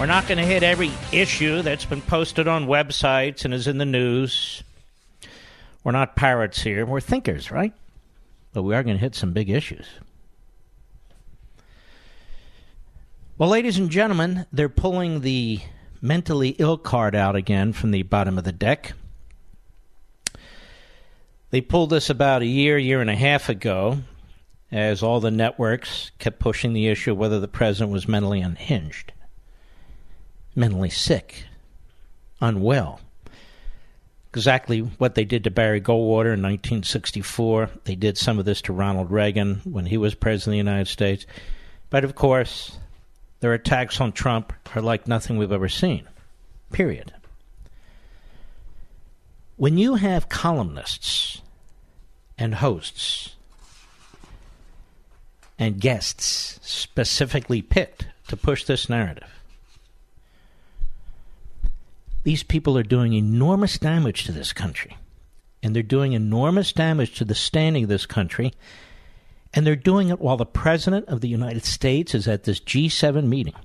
We're not going to hit every issue that's been posted on websites and is in the news. We're not pirates here. We're thinkers, right? But we are going to hit some big issues. Well, ladies and gentlemen, they're pulling the mentally ill card out again from the bottom of the deck. They pulled this about a year, year and a half ago, as all the networks kept pushing the issue of whether the president was mentally unhinged mentally sick, unwell. Exactly what they did to Barry Goldwater in 1964. They did some of this to Ronald Reagan when he was president of the United States. But of course, their attacks on Trump are like nothing we've ever seen. Period. When you have columnists and hosts and guests specifically picked to push this narrative, these people are doing enormous damage to this country. And they're doing enormous damage to the standing of this country. And they're doing it while the President of the United States is at this G7 meeting.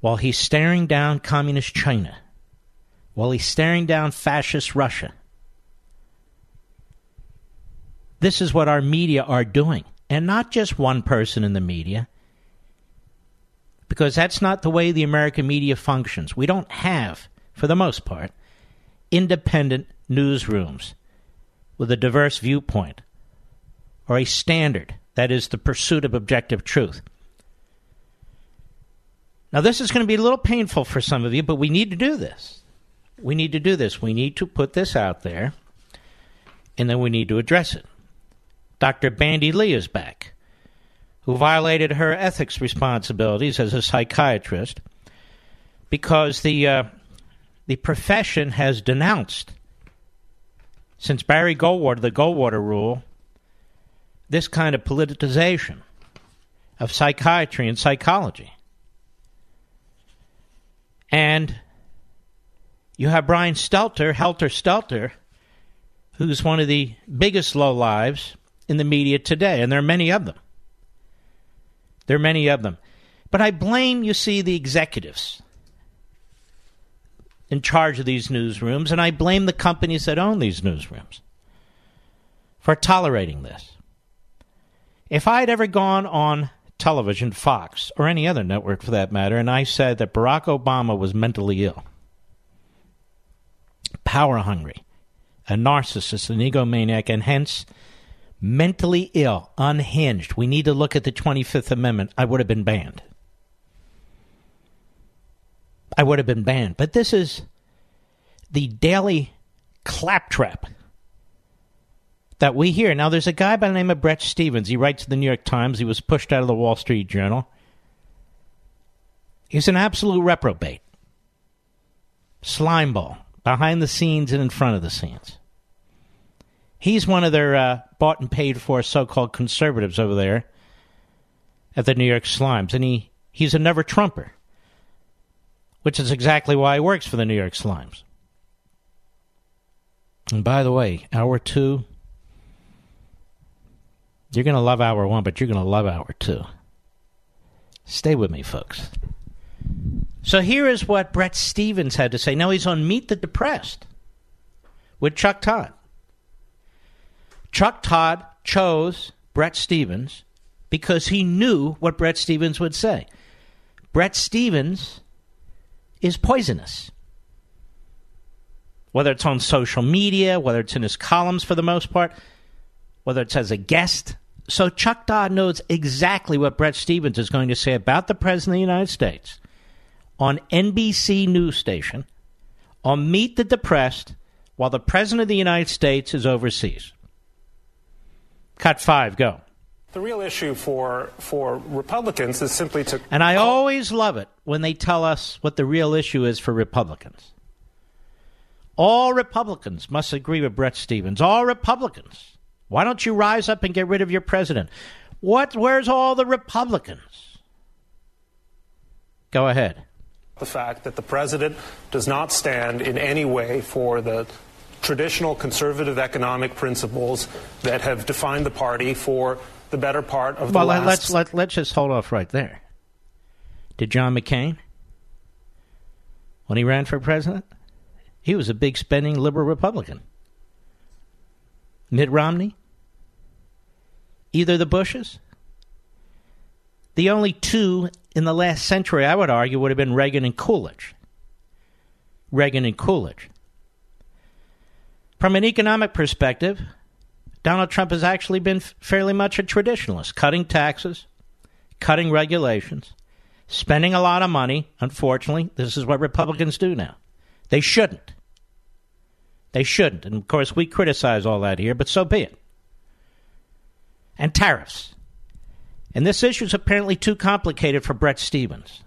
While he's staring down communist China. While he's staring down fascist Russia. This is what our media are doing. And not just one person in the media because that's not the way the American media functions. We don't have, for the most part, independent newsrooms with a diverse viewpoint or a standard that is the pursuit of objective truth. Now, this is going to be a little painful for some of you, but we need to do this. We need to do this. We need to put this out there, and then we need to address it. Dr. Bandy Lee is back who violated her ethics responsibilities as a psychiatrist because the uh, the profession has denounced since Barry Goldwater, the Goldwater rule, this kind of politicization of psychiatry and psychology. And you have Brian Stelter, Helter Stelter, who's one of the biggest low lives in the media today, and there are many of them. There are many of them. But I blame, you see, the executives in charge of these newsrooms, and I blame the companies that own these newsrooms for tolerating this. If I had ever gone on television, Fox, or any other network for that matter, and I said that Barack Obama was mentally ill, power hungry, a narcissist, an egomaniac, and hence mentally ill, unhinged, we need to look at the 25th Amendment, I would have been banned. I would have been banned. But this is the daily claptrap that we hear. Now, there's a guy by the name of Bret Stephens. He writes the New York Times. He was pushed out of the Wall Street Journal. He's an absolute reprobate, slimeball, behind the scenes and in front of the scenes. He's one of their uh, bought and paid for so called conservatives over there at the New York Slimes. And he, he's a never Trumper, which is exactly why he works for the New York Slimes. And by the way, hour two, you're going to love hour one, but you're going to love hour two. Stay with me, folks. So here is what Bret Stephens had to say. Now he's on Meet the Depressed with Chuck Todd. Chuck Todd chose Bret Stephens because he knew what Bret Stephens would say. Bret Stephens is poisonous. whether it's on social media, whether it's in his columns for the most part, whether it's as a guest. So Chuck Todd knows exactly what Bret Stephens is going to say about the President of the United States on NBC News Station on Meet the Depressed while the President of the United States is overseas. Cut five, go. The real issue for for Republicans is simply to And I always love it when they tell us what the real issue is for Republicans. All Republicans must agree with Bret Stephens. All Republicans. Why don't you rise up and get rid of your president? What where's all the Republicans? Go ahead. the fact that the president does not stand in any way for the traditional conservative economic principles that have defined the party for the better part of the Well, last let's let, let's just hold off right there. Did John McCain when he ran for president? He was a big spending liberal Republican. Mitt Romney? Either the Bushes? The only two in the last century, I would argue, would have been Reagan and Coolidge. Reagan and Coolidge. From an economic perspective, Donald Trump has actually been fairly much a traditionalist, cutting taxes, cutting regulations, spending a lot of money. Unfortunately, this is what Republicans do now. They shouldn't. They shouldn't. And of course, we criticize all that here, but so be it. And tariffs. And this issue is apparently too complicated for Bret Stephens.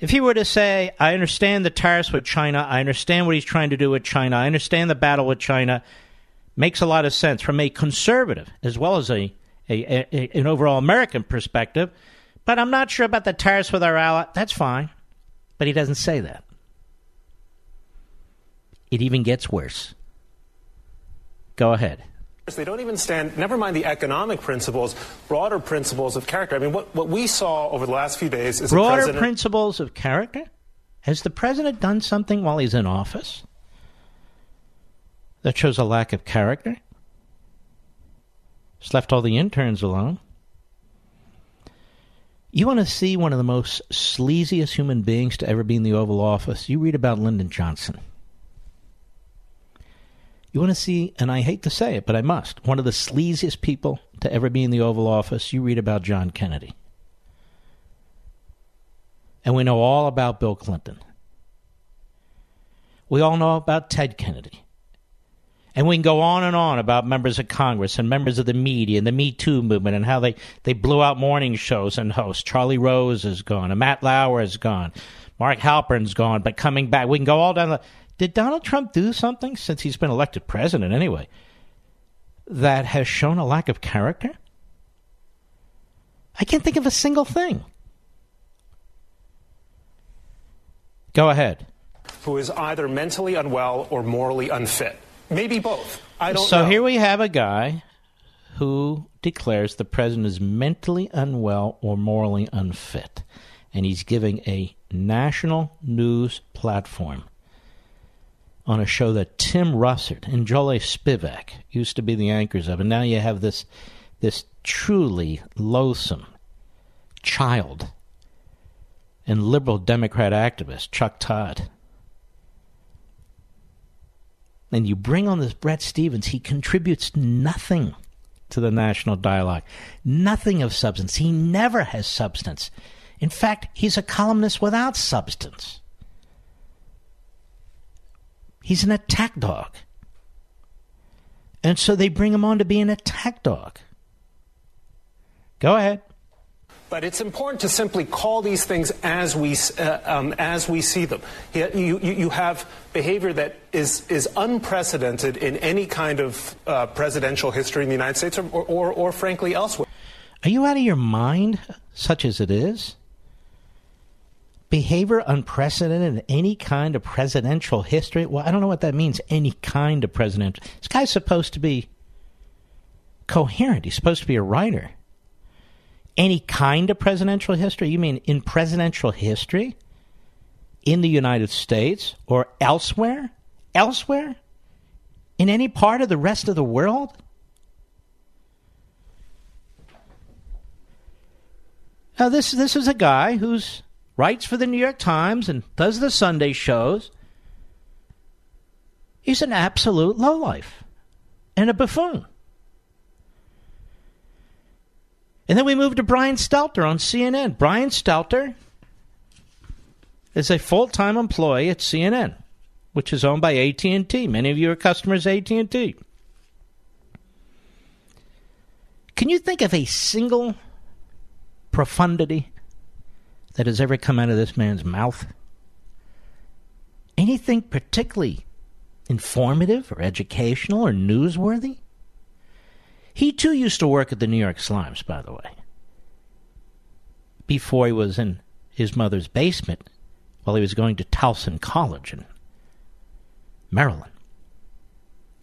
If he were to say, I understand the tariffs with China, I understand what he's trying to do with China, I understand the battle with China, makes a lot of sense from a conservative as well as a, a, a an overall American perspective. But I'm not sure about the tariffs with our ally. That's fine. But he doesn't say that. It even gets worse. Go ahead. They don't even stand, never mind the economic principles, broader principles of character. I mean, what, what we saw over the last few days is a Broader president. principles of character? Has the president done something while he's in office that shows a lack of character? Just left all the interns alone. You want to see one of the most sleaziest human beings to ever be in the Oval Office? You read about Lyndon Johnson. You want to see, and I hate to say it, but I must, one of the sleaziest people to ever be in the Oval Office? You read about John Kennedy. And we know all about Bill Clinton. We all know about Ted Kennedy. And we can go on and on about members of Congress and members of the media and the Me Too movement and how they, they blew out morning shows and hosts. Charlie Rose is gone, and Matt Lauer is gone, Mark Halpern's gone, but coming back. We can go all down the. Did Donald Trump do something since he's been elected president anyway that has shown a lack of character? I can't think of a single thing. Go ahead. who is either mentally unwell or morally unfit. Maybe both. I don't So know. here we have a guy who declares the president is mentally unwell or morally unfit. And he's giving a national news platform on a show that Tim Russert and Joel Spivak used to be the anchors of. And now you have this this truly loathsome child and liberal Democrat activist, Chuck Todd and you bring on this Bret Stephens, he contributes nothing to the national dialogue, nothing of substance. He never has substance. In fact, he's a columnist without substance. He's an attack dog. And so they bring him on to be an attack dog. Go ahead. But it's important to simply call these things as we uh, um, as we see them. You, you, you have behavior that is is unprecedented in any kind of uh, presidential history in the United States, or, or, or frankly elsewhere. Are you out of your mind, such as it is? Behavior unprecedented in any kind of presidential history? Well, I don't know what that means, any kind of presidential. This guy's supposed to be coherent. He's supposed to be a writer. Any kind of presidential history? You mean in presidential history? In the United States or elsewhere? Elsewhere? In any part of the rest of the world? Now this this is a guy who's writes for the New York Times and does the Sunday shows. He's an absolute lowlife and a buffoon. And then we move to Brian Stelter on CNN. Brian Stelter is a full-time employee at CNN, which is owned by AT&T. Many of you are customers AT&T. Can you think of a single profundity that has ever come out of this man's mouth? Anything particularly informative or educational or newsworthy? He too used to work at the New York Slimes, by the way, before he was in his mother's basement while he was going to Towson College in Maryland,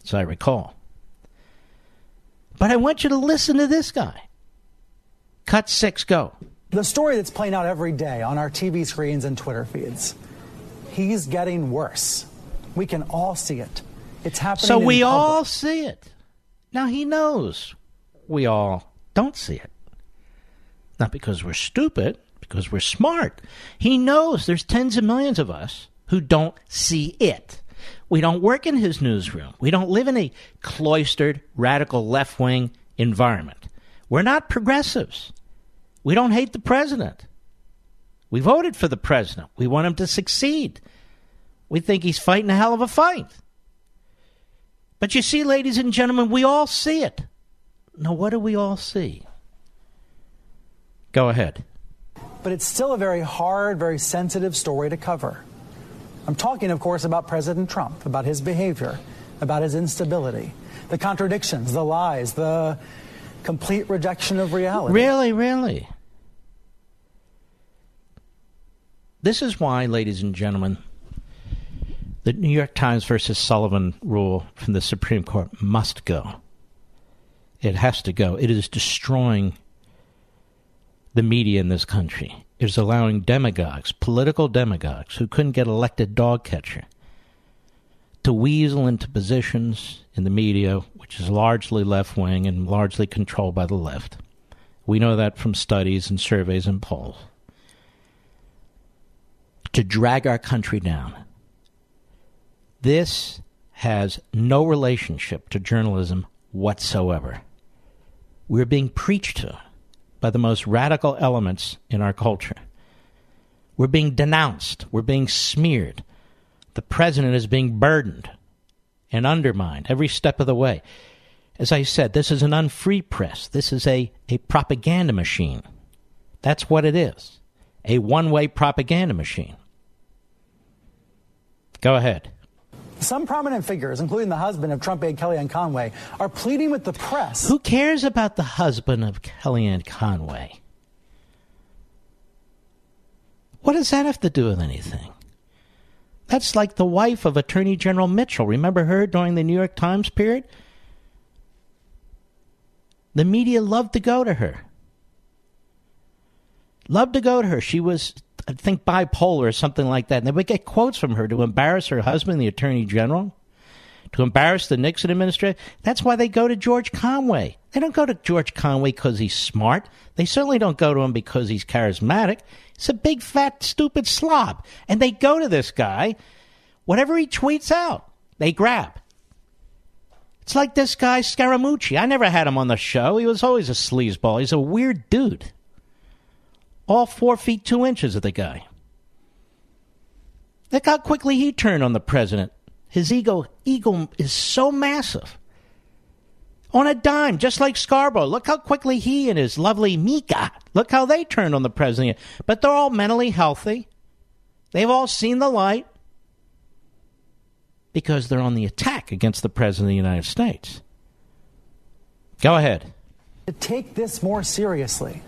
as I recall. But I want you to listen to this guy. Cut six, go. The story that's playing out every day on our TV screens and Twitter feeds. He's getting worse. We can all see it. It's happening. So we all see it. Now he knows we all don't see it. Not because we're stupid, because we're smart. He knows there's tens of millions of us who don't see it. We don't work in his newsroom. We don't live in a cloistered, radical left wing environment. We're not progressives. We don't hate the president. We voted for the president. We want him to succeed. We think he's fighting a hell of a fight. But you see, ladies and gentlemen, we all see it. Now, what do we all see? Go ahead. But it's still a very hard, very sensitive story to cover. I'm talking, of course, about President Trump, about his behavior, about his instability, the contradictions, the lies, the complete rejection of reality. Really, really. This is why, ladies and gentlemen, the New York Times versus Sullivan rule from the Supreme Court must go. It has to go. It is destroying the media in this country. It is allowing demagogues, political demagogues, who couldn't get elected dog catcher, to weasel into positions in the media, which is largely left wing and largely controlled by the left. We know that from studies and surveys and polls. To drag our country down. This has no relationship to journalism whatsoever. We're being preached to by the most radical elements in our culture. We're being denounced. We're being smeared. The president is being burdened and undermined every step of the way. As I said, this is an unfree press. This is a, a propaganda machine. That's what it is a one way propaganda machine. Go ahead. Some prominent figures, including the husband of Trump aide Kellyanne Conway, are pleading with the press. Who cares about the husband of Kellyanne Conway? What does that have to do with anything? That's like the wife of Attorney General Mitchell. Remember her during the New York Times period? The media loved to go to her. Loved to go to her. She was, I think, bipolar or something like that. And they would get quotes from her to embarrass her husband, the Attorney General, to embarrass the Nixon administration. That's why they go to George Conway. They don't go to George Conway because he's smart. They certainly don't go to him because he's charismatic. He's a big, fat, stupid slob. And they go to this guy, whatever he tweets out, they grab. It's like this guy, Scaramucci. I never had him on the show. He was always a sleazeball. He's a weird dude. All four feet two inches of the guy. Look how quickly he turned on the president. His ego ego is so massive. On a dime, just like Scarborough. Look how quickly he and his lovely Mika, look how they turned on the president. But they're all mentally healthy. They've all seen the light because they're on the attack against the president of the United States. Go ahead. To take this more seriously.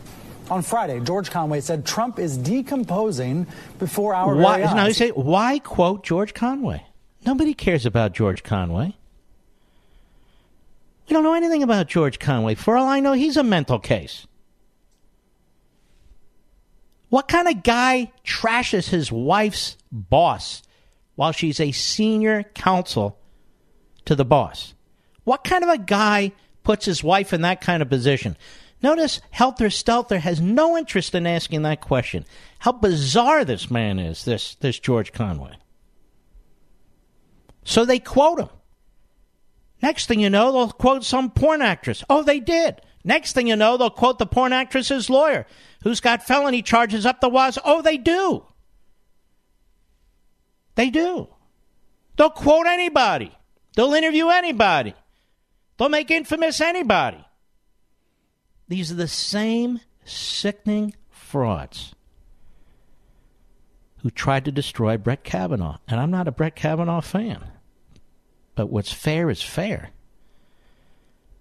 On Friday, George Conway said Trump is decomposing before our why, very eyes. Now you say, why quote George Conway? Nobody cares about George Conway. We don't know anything about George Conway. For all I know, he's a mental case. What kind of guy trashes his wife's boss while she's a senior counsel to the boss? What kind of a guy puts his wife in that kind of position? Notice Helter Stelter has no interest in asking that question. How bizarre this man is, this, this George Conway. So they quote him. Next thing you know, they'll quote some porn actress. Oh, they did. Next thing you know, they'll quote the porn actress's lawyer who's got felony charges up the wazoo. Oh, they do. They do. They'll quote anybody. They'll interview anybody. They'll make infamous anybody. These are the same sickening frauds who tried to destroy Brett Kavanaugh. And I'm not a Brett Kavanaugh fan. But what's fair is fair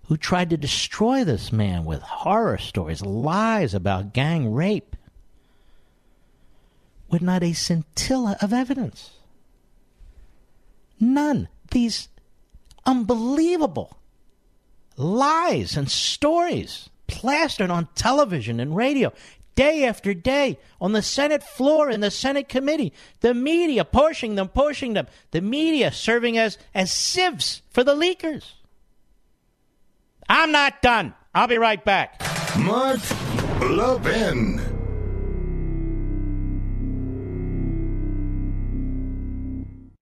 who tried to destroy this man with horror stories, lies about gang rape, with not a scintilla of evidence. None. These unbelievable lies and stories plastered on television and radio day after day on the Senate floor in the Senate committee. The media pushing them, pushing them. The media serving as, as sieves for the leakers. I'm not done. I'll be right back. Mark Levin.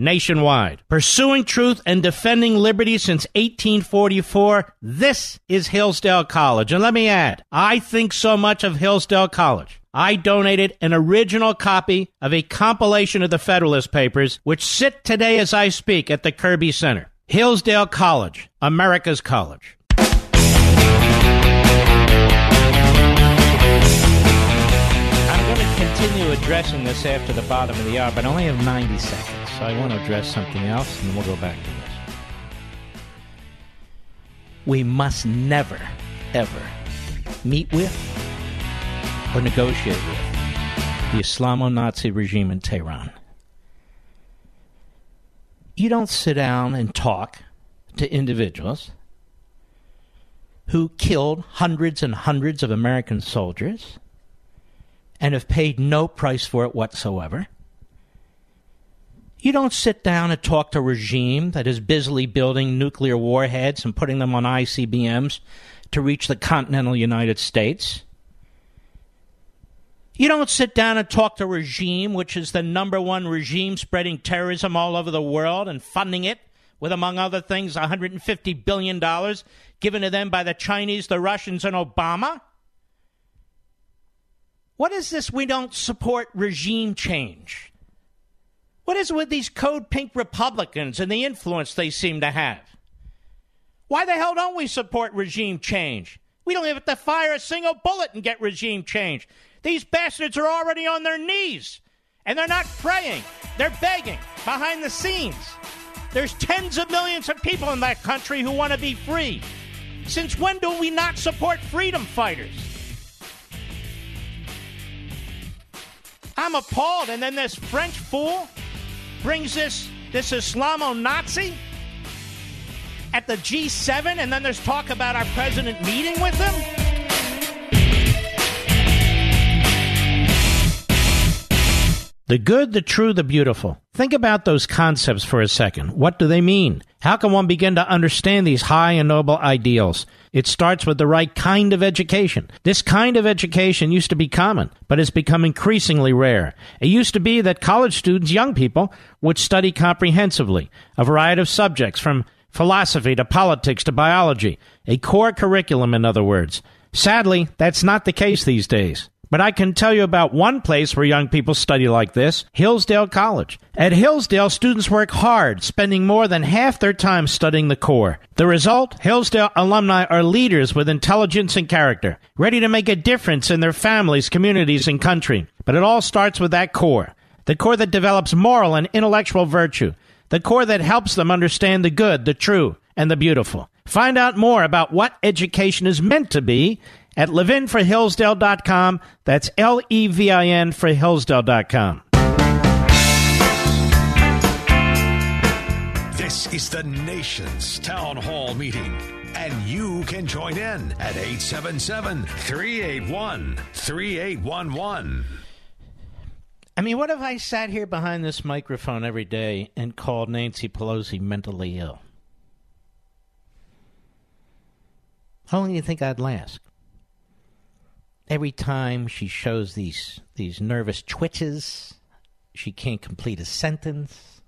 nationwide. Pursuing truth and defending liberty since 1844, this is Hillsdale College. And let me add, I think so much of Hillsdale College. I donated an original copy of a compilation of the Federalist Papers, which sit today as I speak at the Kirby Center. Hillsdale College, America's college. I'm going to continue addressing this after the bottom of the hour, but I only have 90 seconds. So I want to address something else, and then we'll go back to this. We must never, ever meet with or negotiate with the Islamo Nazi regime in Tehran. You don't sit down and talk to individuals who killed hundreds and hundreds of American soldiers and have paid no price for it whatsoever you don't sit down and talk to a regime that is busily building nuclear warheads and putting them on ICBMs to reach the continental United States. You don't sit down and talk to a regime which is the number one regime spreading terrorism all over the world and funding it with, among other things, $150 billion given to them by the Chinese, the Russians, and Obama. What is this? We don't support regime change. What is it with these code pink Republicans and the influence they seem to have? Why the hell don't we support regime change? We don't have to fire a single bullet and get regime change. These bastards are already on their knees. And they're not praying, they're begging behind the scenes. There's tens of millions of people in that country who want to be free. Since when do we not support freedom fighters? I'm appalled. And then this French fool brings this this Islamo Nazi at the G7, and then there's talk about our president meeting with him? The good, the true, the beautiful. Think about those concepts for a second. What do they mean? How can one begin to understand these high and noble ideals? It starts with the right kind of education. This kind of education used to be common, but has become increasingly rare. It used to be that college students, young people, would study comprehensively a variety of subjects from philosophy to politics to biology, a core curriculum, in other words. Sadly, that's not the case these days. But I can tell you about one place where young people study like this Hillsdale College. At Hillsdale, students work hard, spending more than half their time studying the core. The result? Hillsdale alumni are leaders with intelligence and character, ready to make a difference in their families, communities, and country. But it all starts with that core the core that develops moral and intellectual virtue, the core that helps them understand the good, the true, and the beautiful. Find out more about what education is meant to be at levinforhillsdale.com. That's L E V I N for Hillsdale.com. This is the nation's town hall meeting, and you can join in at 877 381 3811. I mean, what if I sat here behind this microphone every day and called Nancy Pelosi mentally ill? How long do you think I'd last? Every time she shows these these nervous twitches, she can't complete a sentence.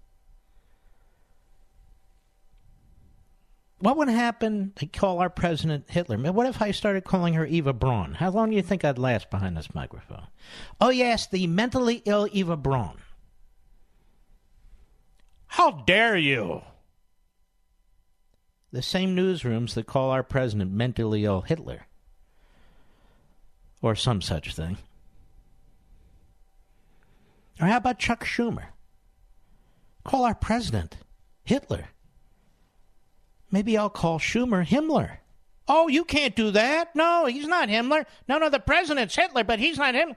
What would happen? They call our president Hitler. What if I started calling her Eva Braun? How long do you think I'd last behind this microphone? Oh yes, the mentally ill Eva Braun. How dare you? The same newsrooms that call our president mentally ill Hitler or some such thing. Or how about Chuck Schumer? Call our president Hitler. Maybe I'll call Schumer Himmler. Oh, you can't do that. No, he's not Himmler. No, no, the president's Hitler, but he's not Himmler.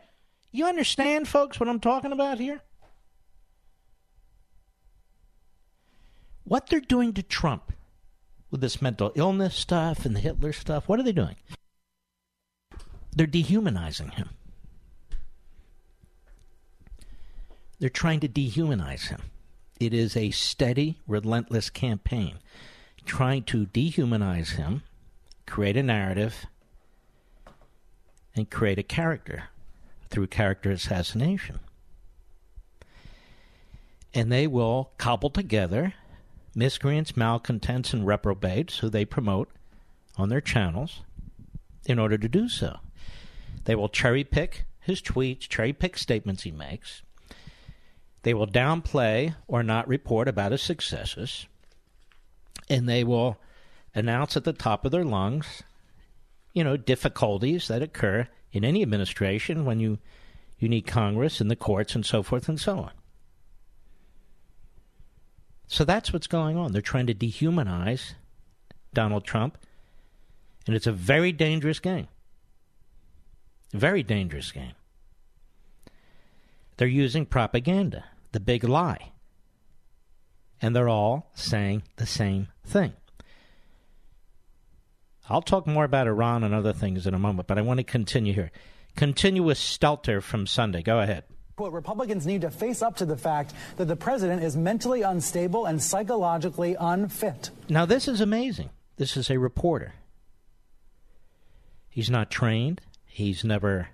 You understand, folks, what I'm talking about here? What they're doing to Trump with this mental illness stuff and the Hitler stuff, what are they doing? They're dehumanizing him. They're trying to dehumanize him. It is a steady, relentless campaign trying to dehumanize him, create a narrative, and create a character through character assassination. And they will cobble together miscreants, malcontents, and reprobates who they promote on their channels in order to do so. They will cherry pick his tweets, cherry pick statements he makes. They will downplay or not report about his successes. And they will announce at the top of their lungs, you know, difficulties that occur in any administration when you, you need Congress and the courts and so forth and so on. So that's what's going on. They're trying to dehumanize Donald Trump, and it's a very dangerous game. Very dangerous game. They're using propaganda, the big lie. And they're all saying the same thing. I'll talk more about Iran and other things in a moment, but I want to continue here. Continuous Stelter from Sunday. Go ahead. Quote, Republicans need to face up to the fact that the president is mentally unstable and psychologically unfit. Now, this is amazing. This is a reporter. He's not trained. He's never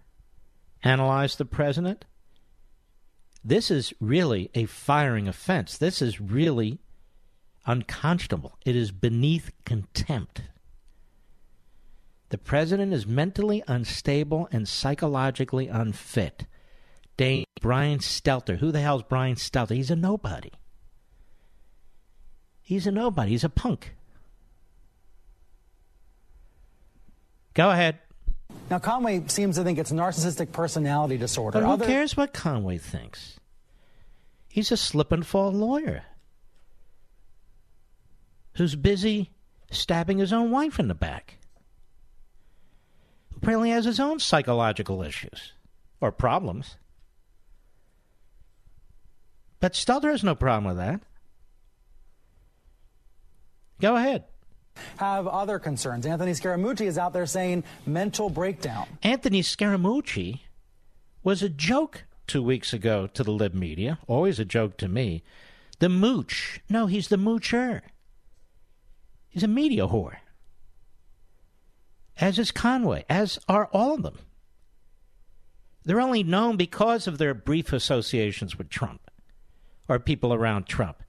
analyzed the president. This is really a firing offense. This is really unconscionable. It is beneath contempt. The president is mentally unstable and psychologically unfit. Dane Brian Stelter. Who the hell's Brian Stelter? He's a nobody. He's a nobody. He's a punk. Go ahead. Now, Conway seems to think it's narcissistic personality disorder. But who Other... cares what Conway thinks? He's a slip and fall lawyer who's busy stabbing his own wife in the back. Who apparently has his own psychological issues or problems. But Stelter has no problem with that. Go ahead have other concerns. Anthony Scaramucci is out there saying mental breakdown. Anthony Scaramucci was a joke two weeks ago to the lib media, always a joke to me. The mooch. No, he's the moocher. He's a media whore. As is Conway, as are all of them. They're only known because of their brief associations with Trump or people around Trump.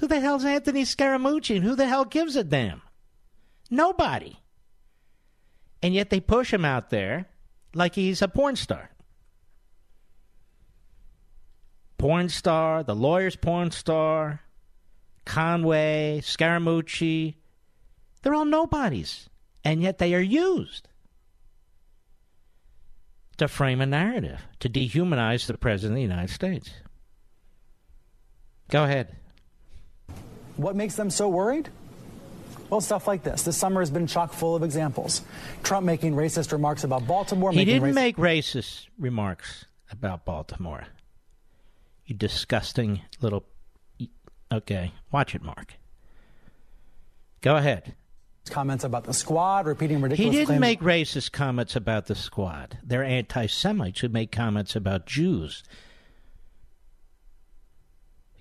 Who the hell's Anthony Scaramucci and who the hell gives a damn? Nobody. And yet they push him out there like he's a porn star. Porn star, the lawyer's porn star, Conway, Scaramucci. They're all nobodies, and yet they are used to frame a narrative, to dehumanize the President of the United States. Go ahead. What makes them so worried? Well, stuff like this. This summer has been chock full of examples. Trump making racist remarks about Baltimore. He didn't raci- make racist remarks about Baltimore. You disgusting little. Okay, watch it, Mark. Go ahead. comments about the squad, repeating ridiculous. He didn't claims. make racist comments about the squad. They're anti Semites who make comments about Jews.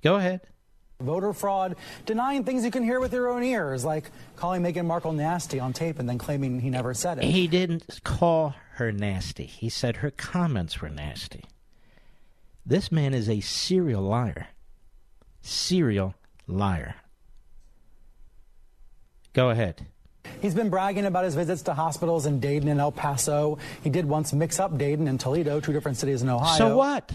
Go ahead. Voter fraud, denying things you can hear with your own ears, like calling Meghan Markle nasty on tape and then claiming he never said it. He didn't call her nasty. He said her comments were nasty. This man is a serial liar. Serial liar. Go ahead. He's been bragging about his visits to hospitals in Dayton and El Paso. He did once mix up Dayton and Toledo, two different cities in Ohio. So what?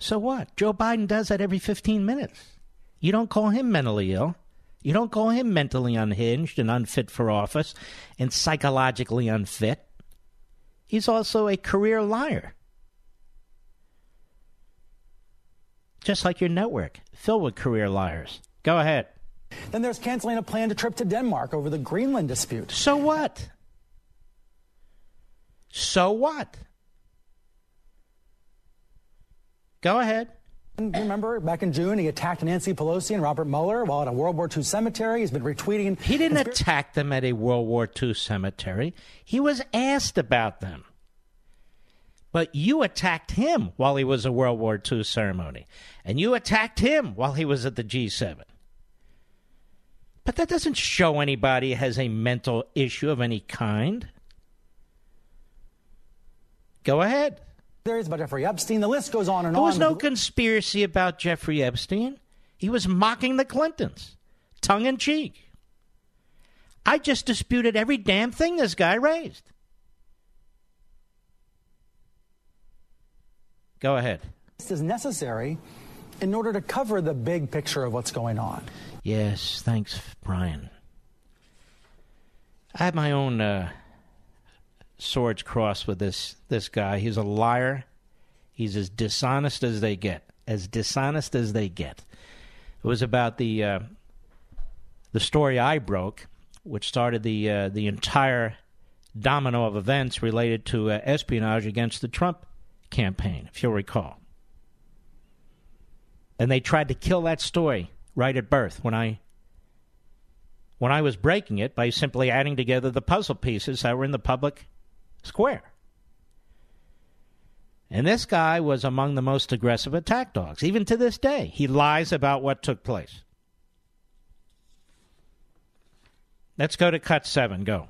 So what? Joe Biden does that every 15 minutes. You don't call him mentally ill. You don't call him mentally unhinged and unfit for office and psychologically unfit. He's also a career liar. Just like your network, filled with career liars. Go ahead. Then there's canceling a planned trip to Denmark over the Greenland dispute. So what? So what? Go ahead. Remember, back in June, he attacked Nancy Pelosi and Robert Mueller while at a World War II cemetery. He's been retweeting. He didn't conspir- attack them at a World War II cemetery. He was asked about them. But you attacked him while he was at a World War II ceremony. And you attacked him while he was at the G7. But that doesn't show anybody has a mental issue of any kind. Go ahead. Theories about Jeffrey Epstein. The list goes on and There on. There was no conspiracy about Jeffrey Epstein. He was mocking the Clintons, tongue in cheek. I just disputed every damn thing this guy raised. Go ahead. This is necessary in order to cover the big picture of what's going on. Yes, thanks, Brian. I have my own uh, swords crossed with this this guy. He's a liar. He's as dishonest as they get. As dishonest as they get. It was about the uh, the story I broke, which started the uh, the entire domino of events related to uh, espionage against the Trump campaign, if you'll recall. And they tried to kill that story right at birth when I when I was breaking it by simply adding together the puzzle pieces that were in the public square. And this guy was among the most aggressive attack dogs. Even to this day, he lies about what took place. Let's go to cut seven. Go.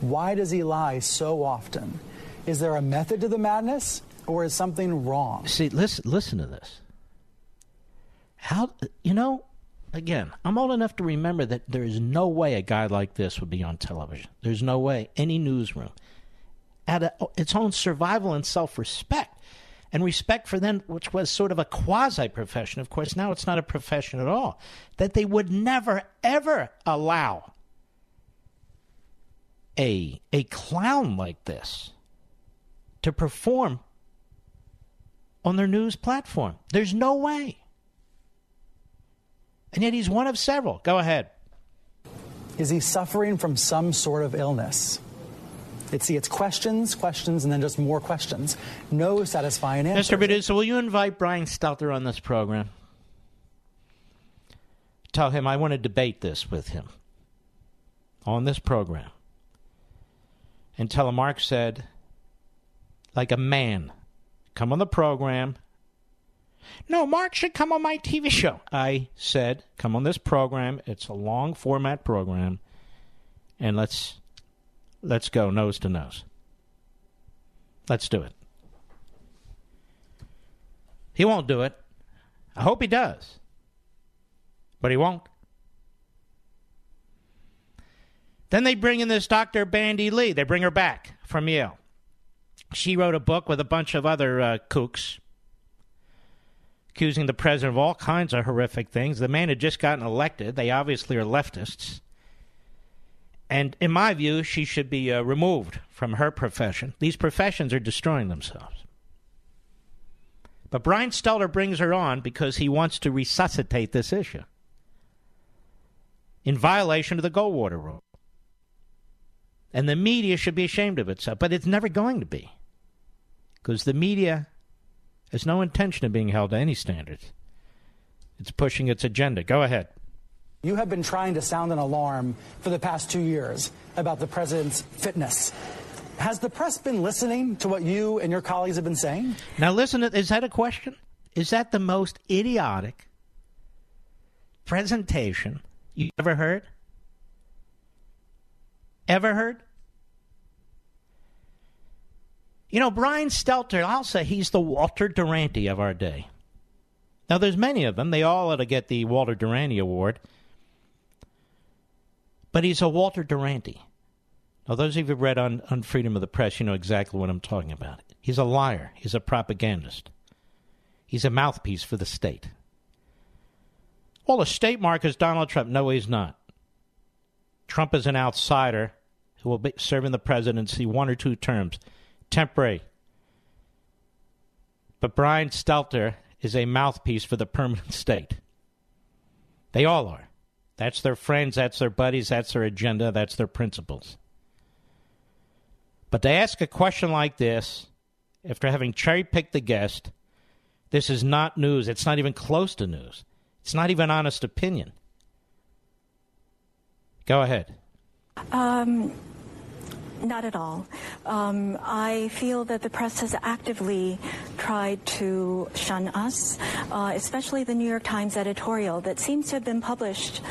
Why does he lie so often? Is there a method to the madness, or is something wrong? See, listen, listen to this. How you know? Again, I'm old enough to remember that there is no way a guy like this would be on television. There's no way any newsroom, at a, its own survival and self-respect, and respect for them, which was sort of a quasi-profession. Of course, now it's not a profession at all. That they would never ever allow a a clown like this to perform on their news platform. There's no way. And yet he's one of several. Go ahead. Is he suffering from some sort of illness? It's, see, it's questions, questions, and then just more questions. No satisfying answers. Mr. Producer, will you invite Brian Stelter on this program? Tell him I want to debate this with him on this program. And tell him Mark said, like a man, come on the program. No, Mark should come on my TV show. I said, come on this program. It's a long format program. And let's let's go nose to nose. Let's do it. He won't do it. I hope he does. But he won't. Then they bring in this Dr. Bandy Lee. They bring her back from Yale. She wrote a book with a bunch of other uh, kooks accusing the president of all kinds of horrific things. The man had just gotten elected. They obviously are leftists. And in my view, she should be uh, removed from her profession. These professions are destroying themselves. But Brian Stelter brings her on because he wants to resuscitate this issue in violation of the Goldwater rule. And the media should be ashamed of itself, but it's never going to be. Because the media has no intention of being held to any standards. It's pushing its agenda. Go ahead. You have been trying to sound an alarm for the past two years about the president's fitness. Has the press been listening to what you and your colleagues have been saying? Now, listen, is that a question? Is that the most idiotic presentation you ever heard? Ever heard? You know, Brian Stelter, I'll say he's the Walter Duranty of our day. Now, there's many of them. They all ought to get the Walter Duranty Award. But he's a Walter Duranty. Now, those of you who've read on, Unfreedom of the Press, you know exactly what I'm talking about. He's a liar. He's a propagandist. He's a mouthpiece for the state. Well, a state mark is Donald Trump. No, he's not. Trump is an outsider who will be serving the presidency one or two terms, temporary. But Brian Stelter is a mouthpiece for the permanent state. They all are. That's their friends, that's their buddies, that's their agenda, that's their principles. But to ask a question like this, after having cherry picked the guest, this is not news. It's not even close to news. It's not even honest opinion. Go ahead. Um, not at all. Um, I feel that the press has actively tried to shun us, uh, especially the New York Times editorial that seems to have been published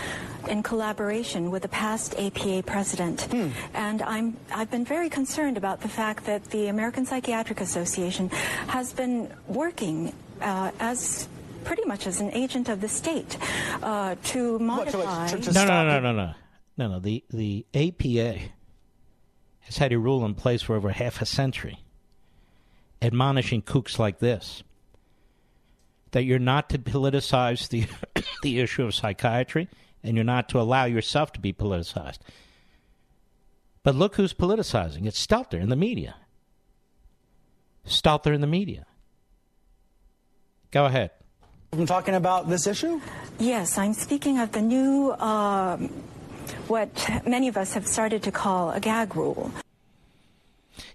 in collaboration with the past APA president. Hmm. And I'm, I've been very concerned about the fact that the American Psychiatric Association has been working uh, as pretty much as an agent of the state uh, to modify. What, to, to, to no, no, no, no, no, no, no. The the APA has had a rule in place for over half a century, admonishing kooks like this that you're not to politicize the the issue of psychiatry and you're not to allow yourself to be politicized. But look who's politicizing. It's Stelter in the media. Stelter in the media. Go ahead. I'm talking about this issue? Yes, I'm speaking of the new, uh, what many of us have started to call a gag rule.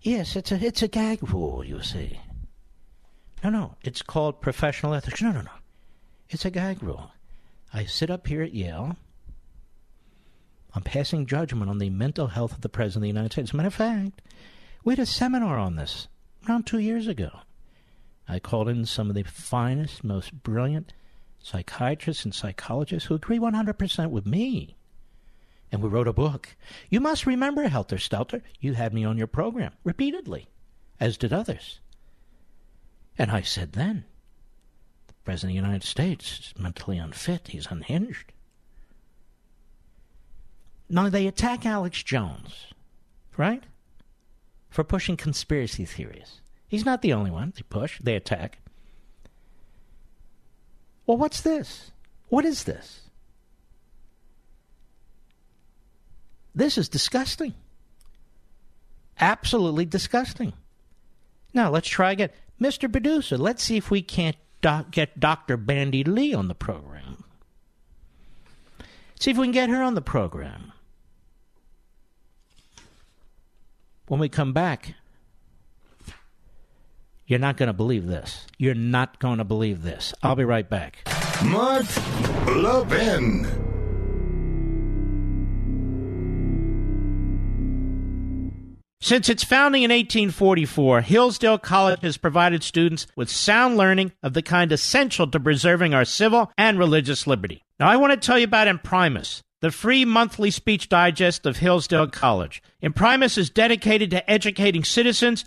Yes, it's a, it's a gag rule, you see. No, no, it's called professional ethics. No, no, no. It's a gag rule. I sit up here at Yale. I'm passing judgment on the mental health of the President of the United States. As a matter of fact, we had a seminar on this around two years ago. I called in some of the finest, most brilliant psychiatrists and psychologists who agree 100% with me. And we wrote a book. You must remember, Helter Stelter, you had me on your program repeatedly, as did others. And I said then, the President of the United States is mentally unfit. He's unhinged. Now they attack Alex Jones, right? For pushing conspiracy theories. He's not the only one they push, they attack. Well, what's this? What is this? This is disgusting. Absolutely disgusting. Now, let's try again. Mr. Producer, let's see if we can't doc- get Dr. Bandy Lee on the program. See if we can get her on the program. When we come back, you're not going to believe this. You're not going to believe this. I'll be right back. Mark Levin. Since its founding in 1844, Hillsdale College has provided students with sound learning of the kind essential to preserving our civil and religious liberty. Now, I want to tell you about Imprimis, the free monthly speech digest of Hillsdale College. Imprimis is dedicated to educating citizens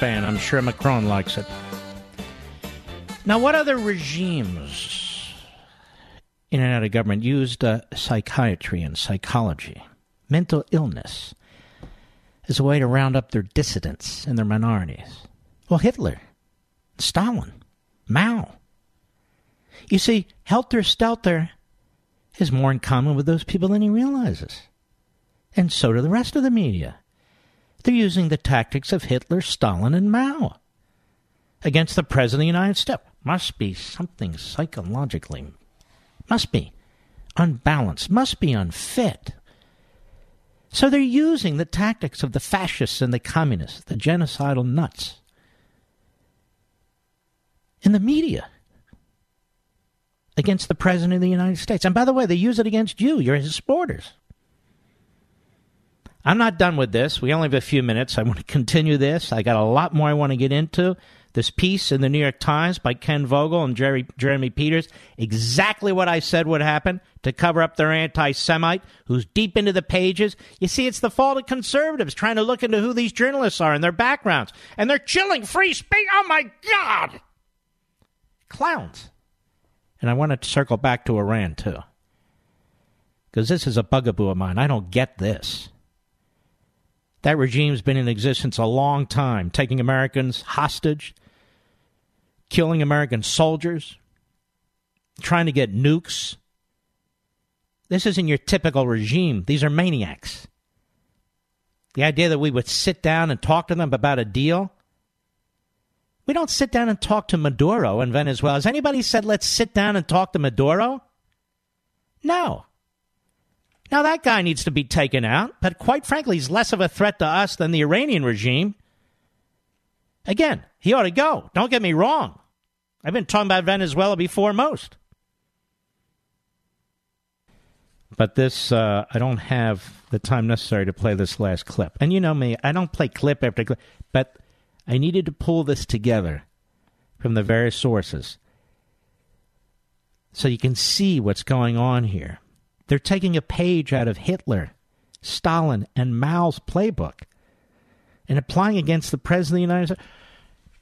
Band. I'm sure Macron likes it. Now, what other regimes in and out of government used uh, psychiatry and psychology, mental illness, as a way to round up their dissidents and their minorities? Well, Hitler, Stalin, Mao. You see, Helter Skelter has more in common with those people than he realizes. And so do the rest of the media. They're using the tactics of Hitler, Stalin, and Mao against the President of the United States. Must be something psychologically, must be unbalanced, must be unfit. So they're using the tactics of the fascists and the communists, the genocidal nuts, in the media against the President of the United States. And by the way, they use it against you. You're his supporters. I'm not done with this. We only have a few minutes. I want to continue this. I got a lot more I want to get into. This piece in the New York Times by Ken Vogel and Jerry, Jeremy Peters, exactly what I said would happen to cover up their anti Semite who's deep into the pages. You see, it's the fault of conservatives trying to look into who these journalists are and their backgrounds. And they're chilling free speech. Oh my God! Clowns. And I want to circle back to Iran, too. Because this is a bugaboo of mine. I don't get this. That regime's been in existence a long time, taking Americans hostage, killing American soldiers, trying to get nukes. This isn't your typical regime. These are maniacs. The idea that we would sit down and talk to them about a deal. We don't sit down and talk to Maduro in Venezuela. Has anybody said, let's sit down and talk to Maduro? No. Now, that guy needs to be taken out, but quite frankly, he's less of a threat to us than the Iranian regime. Again, he ought to go. Don't get me wrong. I've been talking about Venezuela before most. But this, uh, I don't have the time necessary to play this last clip. And you know me, I don't play clip after clip, but I needed to pull this together from the various sources so you can see what's going on here. They're taking a page out of Hitler, Stalin, and Mao's playbook and applying against the President of the United States.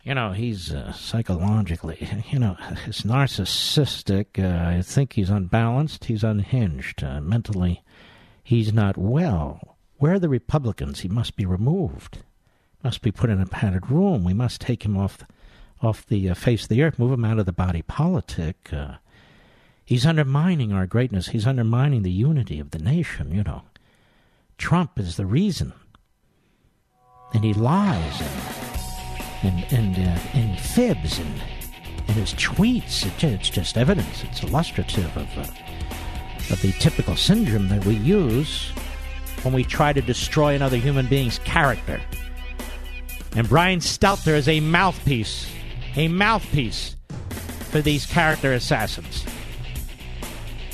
You know, he's uh, psychologically, you know, he's narcissistic. Uh, I think he's unbalanced. He's unhinged. Uh, mentally, he's not well. Where are the Republicans? He must be removed. Must be put in a padded room. We must take him off, off the uh, face of the earth. Move him out of the body politic. He's undermining our greatness. He's undermining the unity of the nation, you know. Trump is the reason. And he lies and, and, and, uh, and fibs and, and his tweets. It, it's just evidence. It's illustrative of, uh, of the typical syndrome that we use when we try to destroy another human being's character. And Brian Stelter is a mouthpiece, a mouthpiece for these character assassins.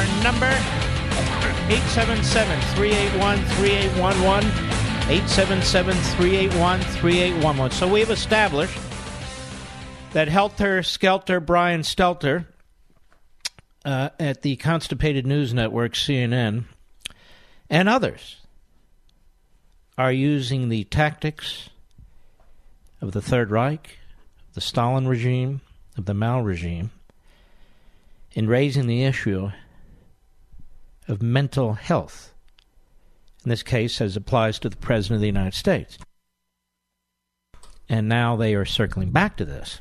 Our number 877 381 3811. 877 381 3811. So we've established that Helter Skelter Brian Stelter uh, at the Constipated News Network, CNN, and others are using the tactics of the Third Reich, the Stalin regime, of the Mao regime, in raising the issue of mental health. In this case, as applies to the President of the United States. And now they are circling back to this.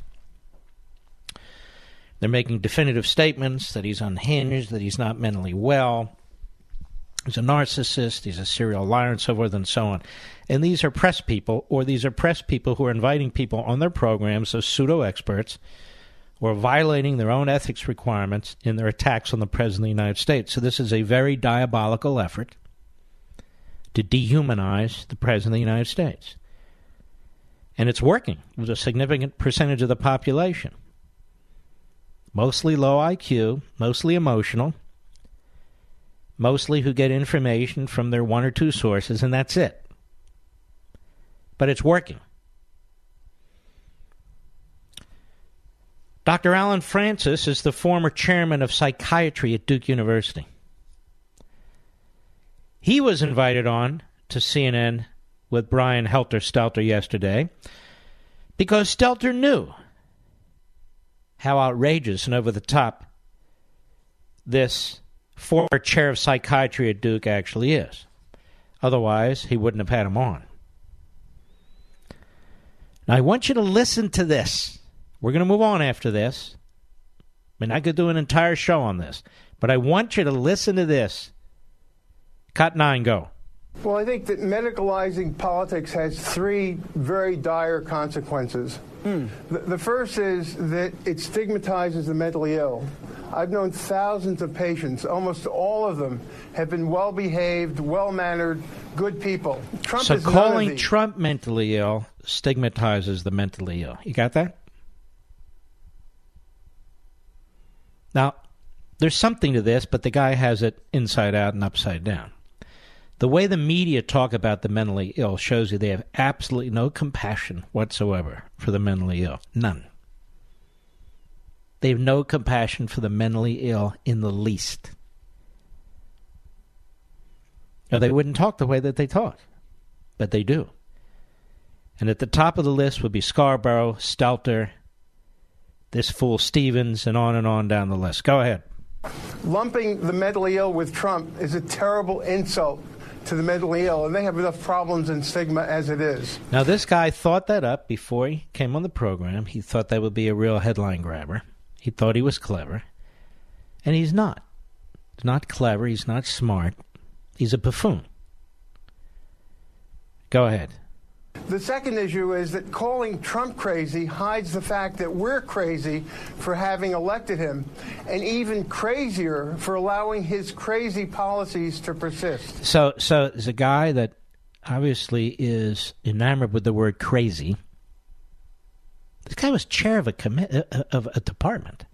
They're making definitive statements that he's unhinged, that he's not mentally well, he's a narcissist, he's a serial liar, and so forth and so on. And these are press people, or these are press people who are inviting people on their programs as pseudo experts are violating their own ethics requirements in their attacks on the President of the United States. So this is a very diabolical effort to dehumanize the President of the United States. And it's working with a significant percentage of the population mostly low IQ, mostly emotional, mostly who get information from their one or two sources, and that's it. But it's working. Dr. Allen Frances is the former chairman of psychiatry at Duke University. He was invited on to CNN with Brian Helter Stelter yesterday because Stelter knew how outrageous and over the top this former chair of psychiatry at Duke actually is. Otherwise, he wouldn't have had him on. Now, I want you to listen to this. We're going to move on after this. I mean, I could do an entire show on this, but I want you to listen to this. Cut nine, go. Well, I think that medicalizing politics has three very dire consequences. Hmm. The, the, first is that it stigmatizes the mentally ill. I've known thousands of patients. Almost all of them have been well behaved, well mannered, good people. Trump so calling Trump mentally ill stigmatizes the mentally ill. You got that? Now, there's something to this, but the guy has it inside out and upside down. The way the media talk about the mentally ill shows you they have absolutely no compassion whatsoever for the mentally ill. None. They have no compassion for the mentally ill in the least. Or they wouldn't talk the way that they talk. But they do. And at the top of the list would be Scarborough, Stelter, this fool Stephens, and on and on down the list. Go ahead. Lumping the mentally ill with Trump is a terrible insult to the mentally ill, and they have enough problems and stigma as it is. Now, this guy thought that up before he came on the program. He thought that would be a real headline grabber. He thought he was clever, and he's not. He's not clever. He's not smart. He's a buffoon. Go ahead. The second issue is that calling Trump crazy hides the fact that we're crazy for having elected him, and even crazier for allowing his crazy policies to persist. So, so there's a guy that obviously is enamored with the word crazy. This guy was chair of a commi- uh, uh, of a department.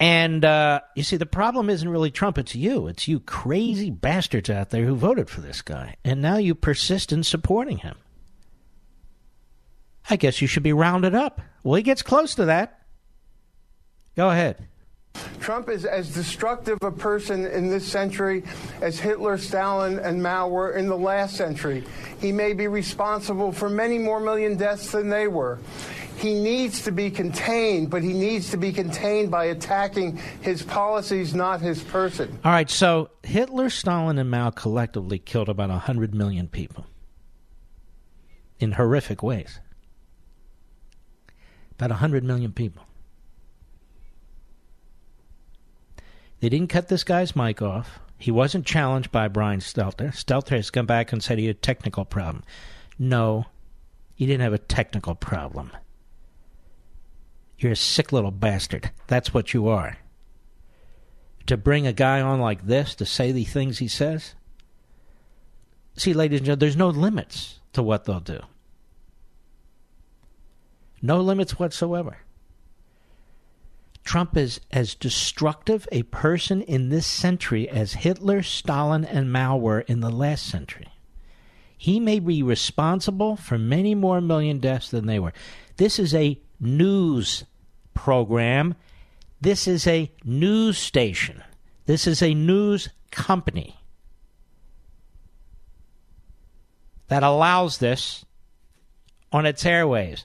And uh, you see, the problem isn't really Trump, it's you. It's you crazy bastards out there who voted for this guy. And now you persist in supporting him. I guess you should be rounded up. Well, he gets close to that. Go ahead. Trump is as destructive a person in this century as Hitler, Stalin, and Mao were in the last century. He may be responsible for many more million deaths than they were. He needs to be contained, but he needs to be contained by attacking his policies, not his person. All right, so Hitler, Stalin, and Mao collectively killed about 100 million people in horrific ways. About 100 million people. They didn't cut this guy's mic off. He wasn't challenged by Brian Stelter. Stelter has come back and said he had a technical problem. No, he didn't have a technical problem. You're a sick little bastard. That's what you are. To bring a guy on like this to say the things he says? See, ladies and gentlemen, there's no limits to what they'll do. No limits whatsoever. Trump is as destructive a person in this century as Hitler, Stalin, and Mao were in the last century. He may be responsible for many more million deaths than they were. This is a news program. This is a news station. This is a news company that allows this on its airwaves.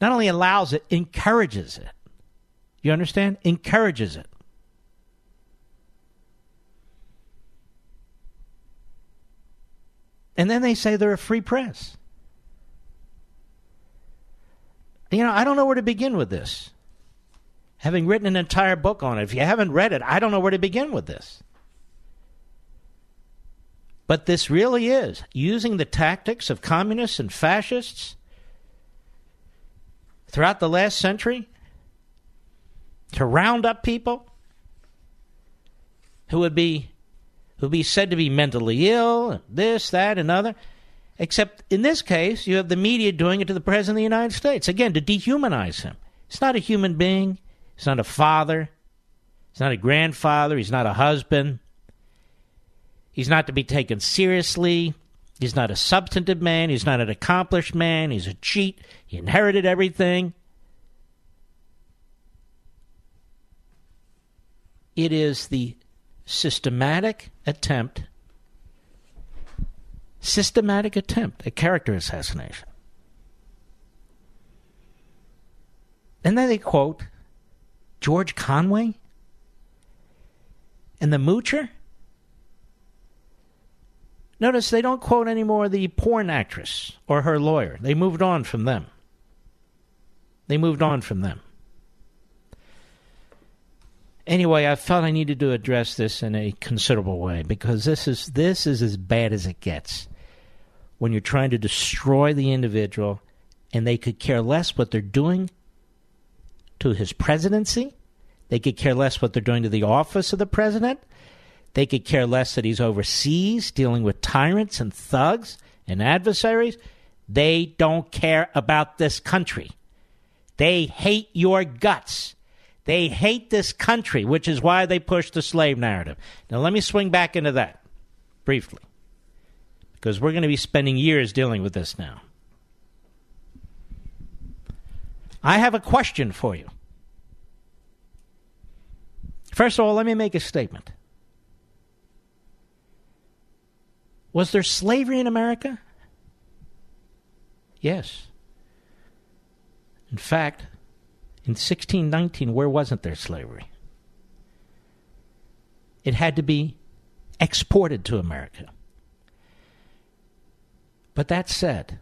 Not only allows it, encourages it. You understand? Encourages it. And then they say they're a free press. You know, I don't know where to begin with this. Having written an entire book on it, if you haven't read it, I don't know where to begin with this. But this really is using the tactics of communists and fascists throughout the last century to round up people who would be who would be said to be mentally ill, this, that, and other. Except in this case, you have the media doing it to the President of the United States. Again, to dehumanize him. He's not a human being. He's not a father. He's not a grandfather. He's not a husband. He's not to be taken seriously. He's not a substantive man. He's not an accomplished man. He's a cheat. He inherited everything. It is the systematic attempt, systematic attempt at character assassination. And then they quote George Conway and the Moocher. Notice they don't quote anymore the porn actress or her lawyer. They moved on from them. They moved on from them. Anyway, I felt I needed to address this in a considerable way because this is this is as bad as it gets. When you're trying to destroy the individual and they could care less what they're doing to his presidency, they could care less what they're doing to the office of the president, they could care less that he's overseas dealing with tyrants and thugs and adversaries. They don't care about this country. They hate your guts. They hate this country, which is why they push the slave narrative. Now, let me swing back into that briefly, because we're going to be spending years dealing with this now. I have a question for you. First of all, let me make a statement. Was there slavery in America? Yes. In fact, in 1619, where wasn't there slavery? It had to be exported to America. But that said,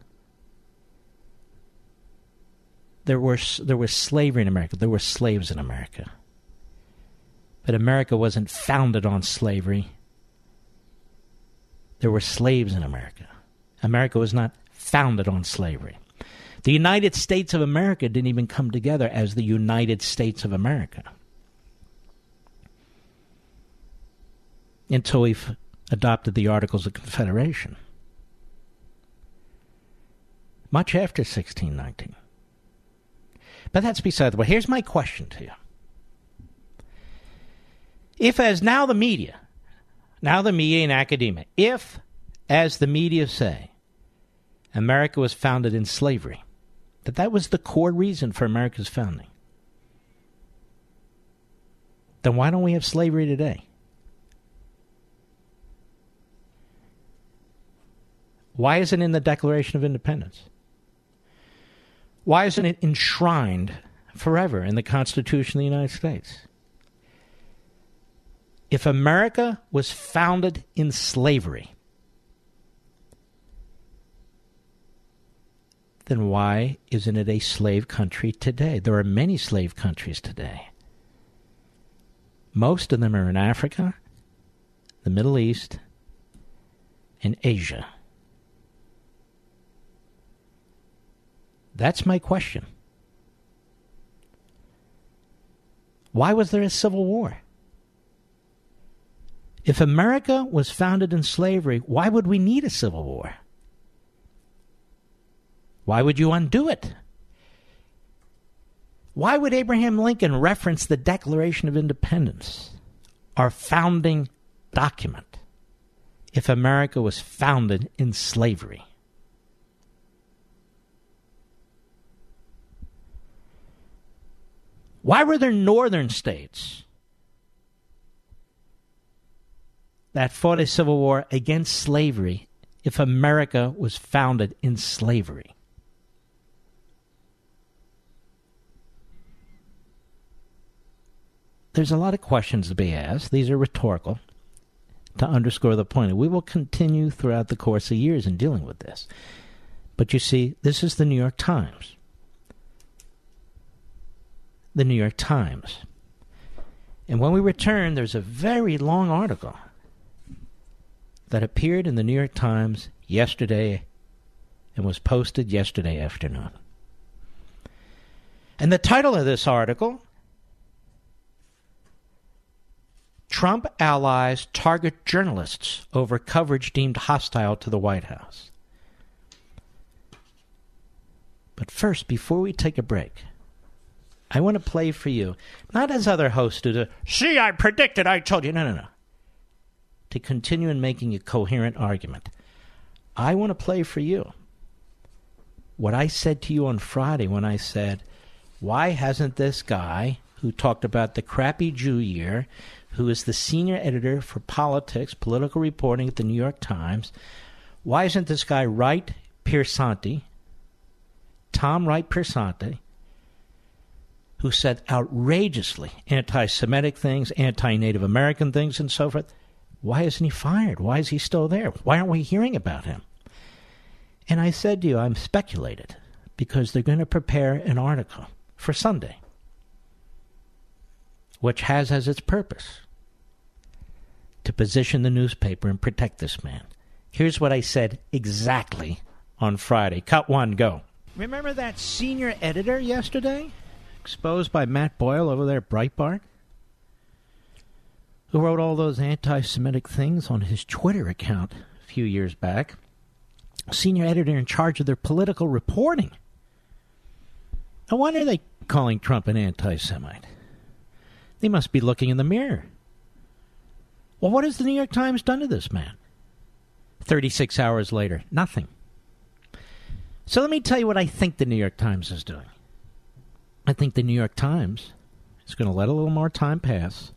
there were there was slavery in America. There were slaves in America. But America wasn't founded on slavery there were slaves in America. America was not founded on slavery. The United States of America didn't even come together as the United States of America until we adopted the Articles of Confederation. Much after 1619. But that's beside the point. Here's my question to you. If, as now the media now the media and academia. If, as the media say, America was founded in slavery, that that was the core reason for America's founding, then why don't we have slavery today? Why isn't in the Declaration of Independence? Why isn't it enshrined forever in the Constitution of the United States? if America was founded in slavery, then why isn't it a slave country today? There are many slave countries today. Most of them are in Africa, the Middle East, and Asia. That's my question. Why was there a civil war? If America was founded in slavery, why would we need a civil war? Why would you undo it? Why would Abraham Lincoln reference the Declaration of Independence, our founding document, if America was founded in slavery? Why were there northern states that fought a civil war against slavery if America was founded in slavery? There's a lot of questions to be asked. These are rhetorical to underscore the point. We will continue throughout the course of years in dealing with this. But you see, this is the New York Times the New York Times. And when we return, there's a very long article that appeared in the New York Times yesterday and was posted yesterday afternoon. And the title of this article Trump allies target journalists over coverage deemed hostile to the White House. But first, before we take a break, I want to play for you, not as other hosts do. To, See, I predicted. I told you. No, no, no. To continue in making a coherent argument, I want to play for you what I said to you on Friday when I said, "Why hasn't this guy who talked about the crappy Jew year, who is the senior editor for politics, political reporting at the New York Times, why isn't this guy Wright Piersanti, Tom Wright Piersanti?" Who said outrageously anti Semitic things, anti Native American things, and so forth. Why isn't he fired? Why is he still there? Why aren't we hearing about him? And I said to you, I'm speculated because they're going to prepare an article for Sunday, which has as its purpose to position the newspaper and protect this man. Here's what I said exactly on Friday. Cut one, go. Remember that senior editor yesterday? Exposed by Matt Boyle over there at Breitbart, who wrote all those anti Semitic things on his Twitter account a few years back, senior editor in charge of their political reporting. Why are they calling Trump an anti Semite? They must be looking in the mirror. Well, what has the New York Times done to this man? 36 hours later, nothing. So let me tell you what I think the New York Times is doing. I think the New York Times is going to let a little more time pass.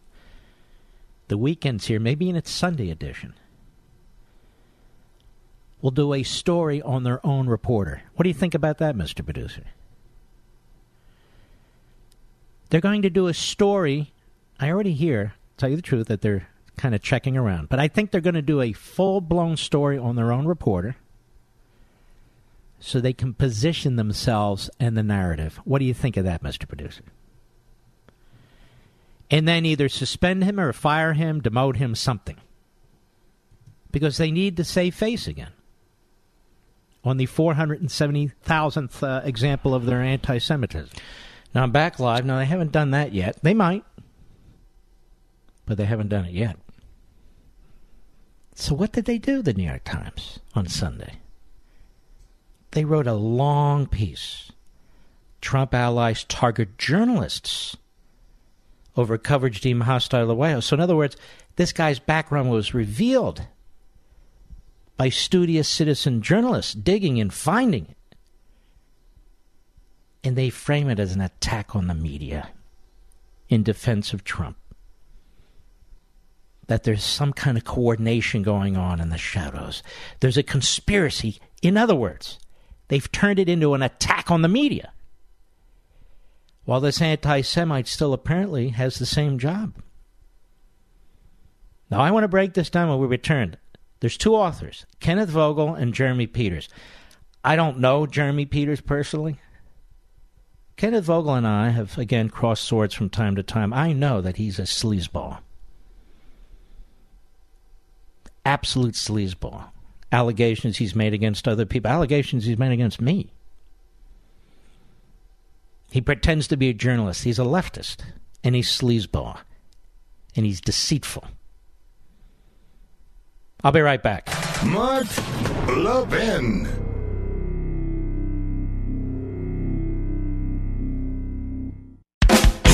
The weekend's here, maybe in its Sunday edition. Will do a story on their own reporter. What do you think about that, Mr. Producer? They're going to do a story. I already hear, tell you the truth, that they're kind of checking around. But I think they're going to do a full blown story on their own reporter so they can position themselves in the narrative. What do you think of that, Mr. Producer? And then either suspend him or fire him, demote him, something. Because they need to save face again. On the 470,000th uh, example of their anti Semitism. Now, I'm back live. Now, they haven't done that yet. They might. But they haven't done it yet. So, what did they do, the New York Times, on Sunday? They wrote a long piece. Trump allies target journalists over coverage deemed hostile to the White House. So, in other words, this guy's background was revealed by studious citizen journalists digging and finding it. And they frame it as an attack on the media in defense of Trump. That there's some kind of coordination going on in the shadows. There's a conspiracy. In other words, They've turned it into an attack on the media. While this anti Semite still apparently has the same job. Now, I want to break this down when we return. There's two authors, Kenneth Vogel and Jeremy Peters. I don't know Jeremy Peters personally. Kenneth Vogel and I have again crossed swords from time to time. I know that he's a sleazeball. Absolute sleazeball allegations he's made against other people, allegations he's made against me. He pretends to be a journalist. He's a leftist, and he's sleazeball, and he's deceitful. I'll be right back. Mark Levin.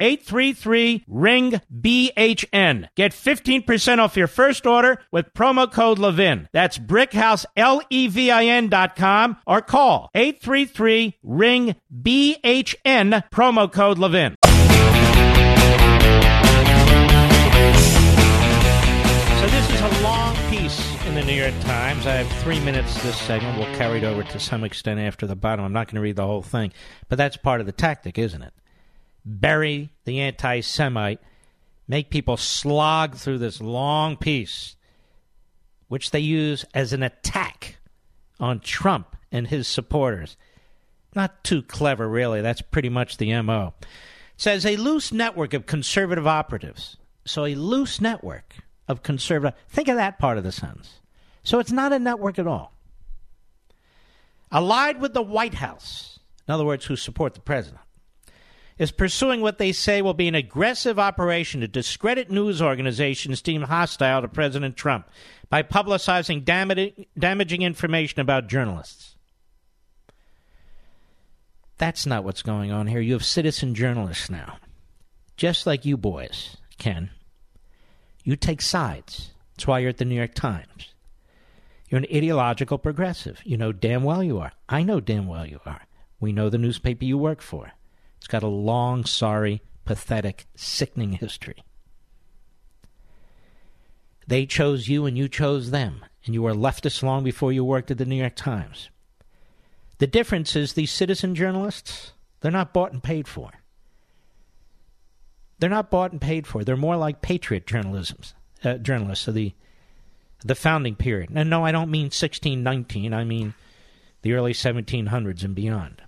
833 ring BHN. Get 15% off your first order with promo code Levin. That's brickhouse L E V I N.com or call 833 ring BHN promo code Levin. So this is a long piece in the New York Times. I have three minutes this segment. We'll carry it over to some extent after the bottom. I'm not going to read the whole thing, but that's part of the tactic, isn't it? Bury the anti Semite, make people slog through this long piece, which they use as an attack on Trump and his supporters. Not too clever, really. That's pretty much the MO. It says a loose network of conservative operatives. So a loose network of conservative. Think of that part of the sentence. So it's not a network at all. Allied with the White House, in other words, who support the president, is pursuing what they say will be an aggressive operation to discredit news organizations deemed hostile to President Trump by publicizing damaging, information about journalists. That's not what's going on here. You have citizen journalists now, just like you boys, Ken. You take sides. That's why you're at the New York Times. You're an ideological progressive. You know damn well you are. I know damn well you are. We know the newspaper you work for. It's got a long, sorry, pathetic, sickening history. They chose you and you chose them, and you were leftists long before you worked at the New York Times. The difference is these citizen journalists, they're not bought and paid for. They're not bought and paid for. They're more like patriot journalisms, uh, journalists of the the founding period. And no, I don't mean 1619. I mean the early 1700s and beyond.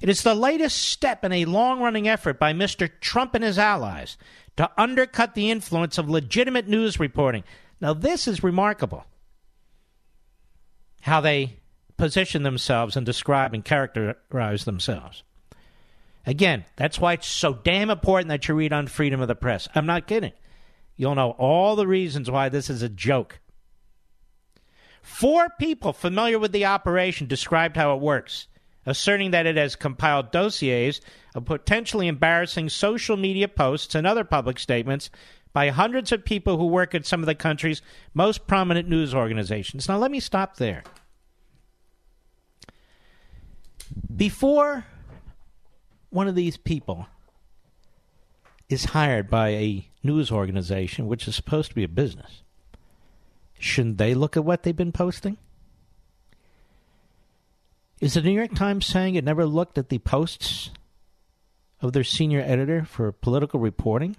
It is the latest step in a long running effort by Mr. Trump and his allies to undercut the influence of legitimate news reporting. Now, this is remarkable how they position themselves and describe and characterize themselves. Again, that's why it's so damn important that you read Unfreedom of the press. I'm not kidding. You'll know all the reasons why this is a joke. Four people familiar with the operation described how it works, asserting that it has compiled dossiers of potentially embarrassing social media posts and other public statements by hundreds of people who work at some of the country's most prominent news organizations. Now, let me stop there. Before one of these people is hired by a news organization, which is supposed to be a business, shouldn't they look at what they've been posting? Is the New York Times saying it never looked at the posts of their senior editor for political reporting?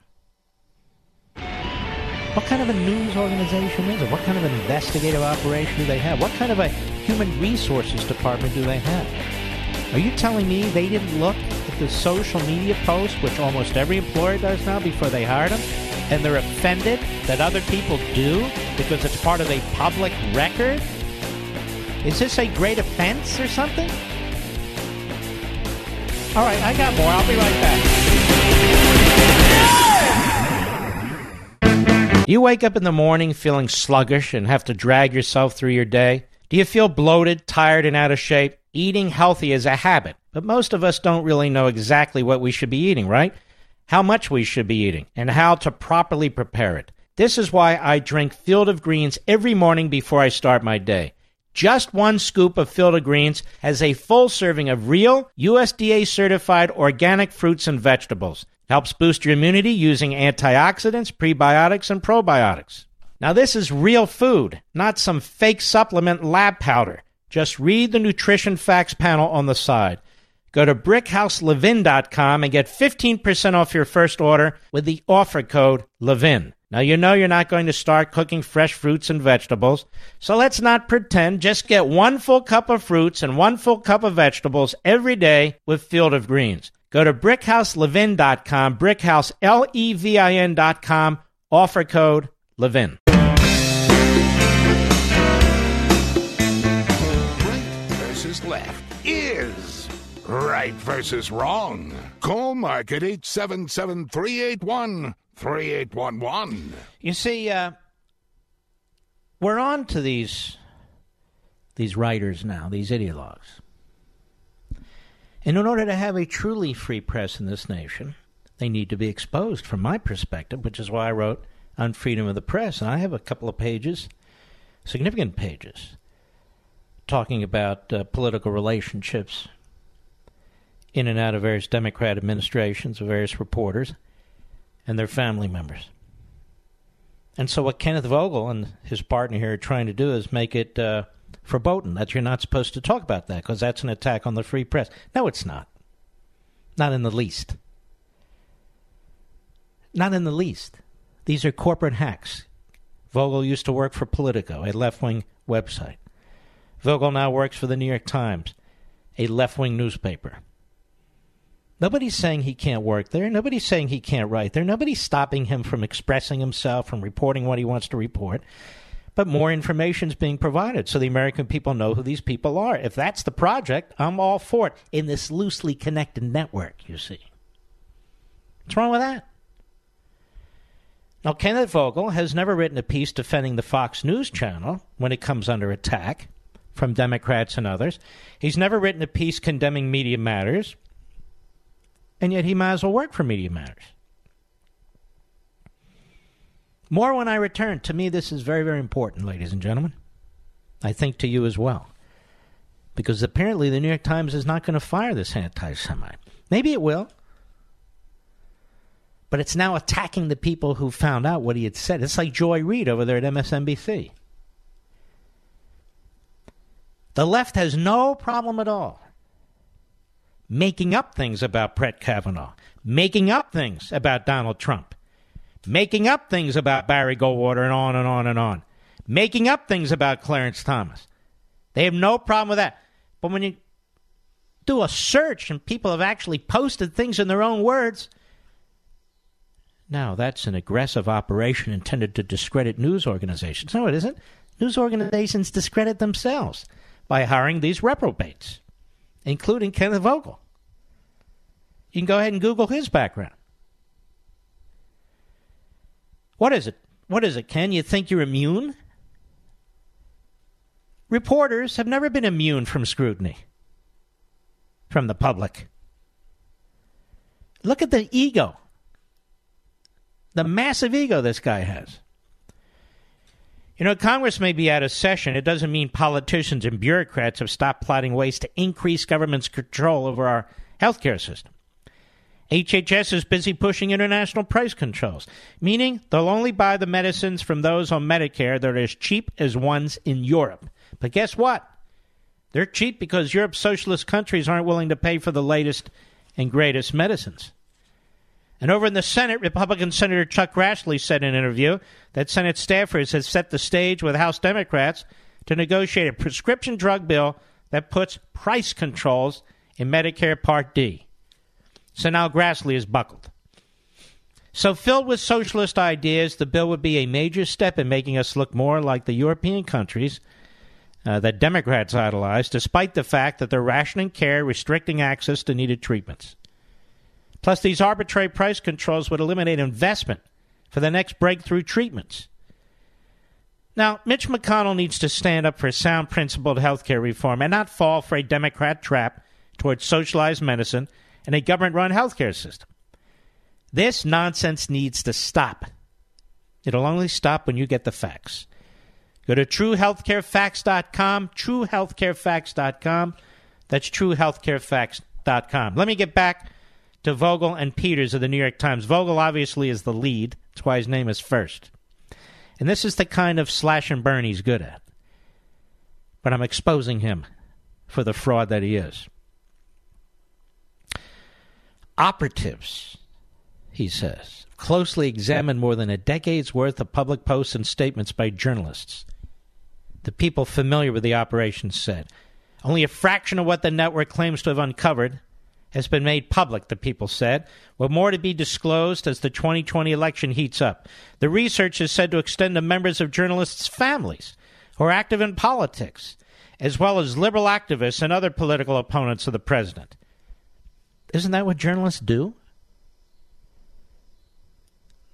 What kind of a news organization is it? What kind of investigative operation do they have? What kind of a human resources department do they have? Are you telling me they didn't look at the social media posts, which almost every employer does now before they hire them, and they're offended that other people do because it's part of a public record? Is this a great offense or something? All right, I got more. I'll be right back. You wake up in the morning feeling sluggish and have to drag yourself through your day? Do you feel bloated, tired, and out of shape? Eating healthy is a habit, but most of us don't really know exactly what we should be eating, right? How much we should be eating, and how to properly prepare it. This is why I drink Field of Greens every morning before I start my day. Just one scoop of of Greens has a full serving of real, USDA certified organic fruits and vegetables. Helps boost your immunity using antioxidants, prebiotics, and probiotics. Now, this is real food, not some fake supplement lab powder. Just read the nutrition facts panel on the side. Go to brickhouselevin.com and get 15% off your first order with the offer code LEVIN. Now, you know you're not going to start cooking fresh fruits and vegetables, so let's not pretend. Just get one full cup of fruits and one full cup of vegetables every day with Field of Greens. Go to brickhouselevin.com, brickhouse, L-E-V-I-N.com, offer code LEVIN. Right versus left is right versus wrong. Call Mark at 877 381 3811. You see, uh, we're on to these these writers now, these ideologues. And in order to have a truly free press in this nation, they need to be exposed from my perspective, which is why I wrote Unfreedom of the press. And I have a couple of pages, significant pages, talking about uh, political relationships in and out of various Democrat administrations, of various reporters and their family members. And so, what Kenneth Vogel and his partner here are trying to do is make it uh, verboten that you're not supposed to talk about that because that's an attack on the free press. No, it's not. Not in the least. Not in the least. These are corporate hacks. Vogel used to work for Politico, a left wing website. Vogel now works for the New York Times, a left wing newspaper. Nobody's saying he can't work there. Nobody's saying he can't write there. Nobody's stopping him from expressing himself, from reporting what he wants to report. But more information is being provided so the American people know who these people are. If that's the project, I'm all for it in this loosely connected network, you see. What's wrong with that? Now, Kenneth Vogel has never written a piece defending the Fox News channel when it comes under attack from Democrats and others. He's never written a piece condemning Media Matters and yet he might as well work for Media Matters. More when I return. To me, this is very, very important, ladies and gentlemen. I think to you as well. Because apparently the New York Times is not going to fire this anti Semite. Maybe it will. But it's now attacking the people who found out what he had said. It's like Joy Reid over there at MSNBC. The left has no problem at all making up things about Brett Kavanaugh, making up things about Donald Trump, making up things about Barry Goldwater, and on and on and on, making up things about Clarence Thomas. They have no problem with that. But when you do a search and people have actually posted things in their own words, now that's an aggressive operation intended to discredit news organizations. No, it isn't. News organizations discredit themselves by hiring these reprobates including Kenneth Vogel. You can go ahead and Google his background. What is it? What is it, Ken? You think you're immune? Reporters have never been immune from scrutiny from the public. Look at the ego, the massive ego this guy has. You know, Congress may be out of session. It doesn't mean politicians and bureaucrats have stopped plotting ways to increase government's control over our healthcare system. HHS is busy pushing international price controls, meaning they'll only buy the medicines from those on Medicare that are as cheap as ones in Europe. But guess what? They're cheap because Europe's socialist countries aren't willing to pay for the latest and greatest medicines. And over in the Senate, Republican Senator Chuck Grassley said in an interview that Senate staffers have set the stage with House Democrats to negotiate a prescription drug bill that puts price controls in Medicare Part D. So now Grassley is buckled. So, filled with socialist ideas, the bill would be a major step in making us look more like the European countries uh, that Democrats idolize, despite the fact that they're rationing care, restricting access to needed treatments. Plus, these arbitrary price controls would eliminate investment for the next breakthrough treatments. Now, Mitch McConnell needs to stand up for sound principled health care reform and not fall for a Democrat trap towards socialized medicine and a government run health care system. This nonsense needs to stop. It'll only stop when you get the facts. Go to truehealthcarefacts.com, truehealthcarefacts.com. That's truehealthcarefacts.com. Let me get back to Vogel and Peters of the New York Times. Vogel obviously is the lead. That's why his name is first. And this is the kind of slash and burn he's good at. But I'm exposing him for the fraud that he is. operatives, he says, closely examined more than a decade's worth of public posts and statements by journalists. The people familiar with the operation said only a fraction of what the network claims to have uncovered has been made public, the people said, with more to be disclosed as the 2020 election heats up. The research is said to extend to members of journalists' families who are active in politics, as well as liberal activists and other political opponents of the president. Isn't that what journalists do?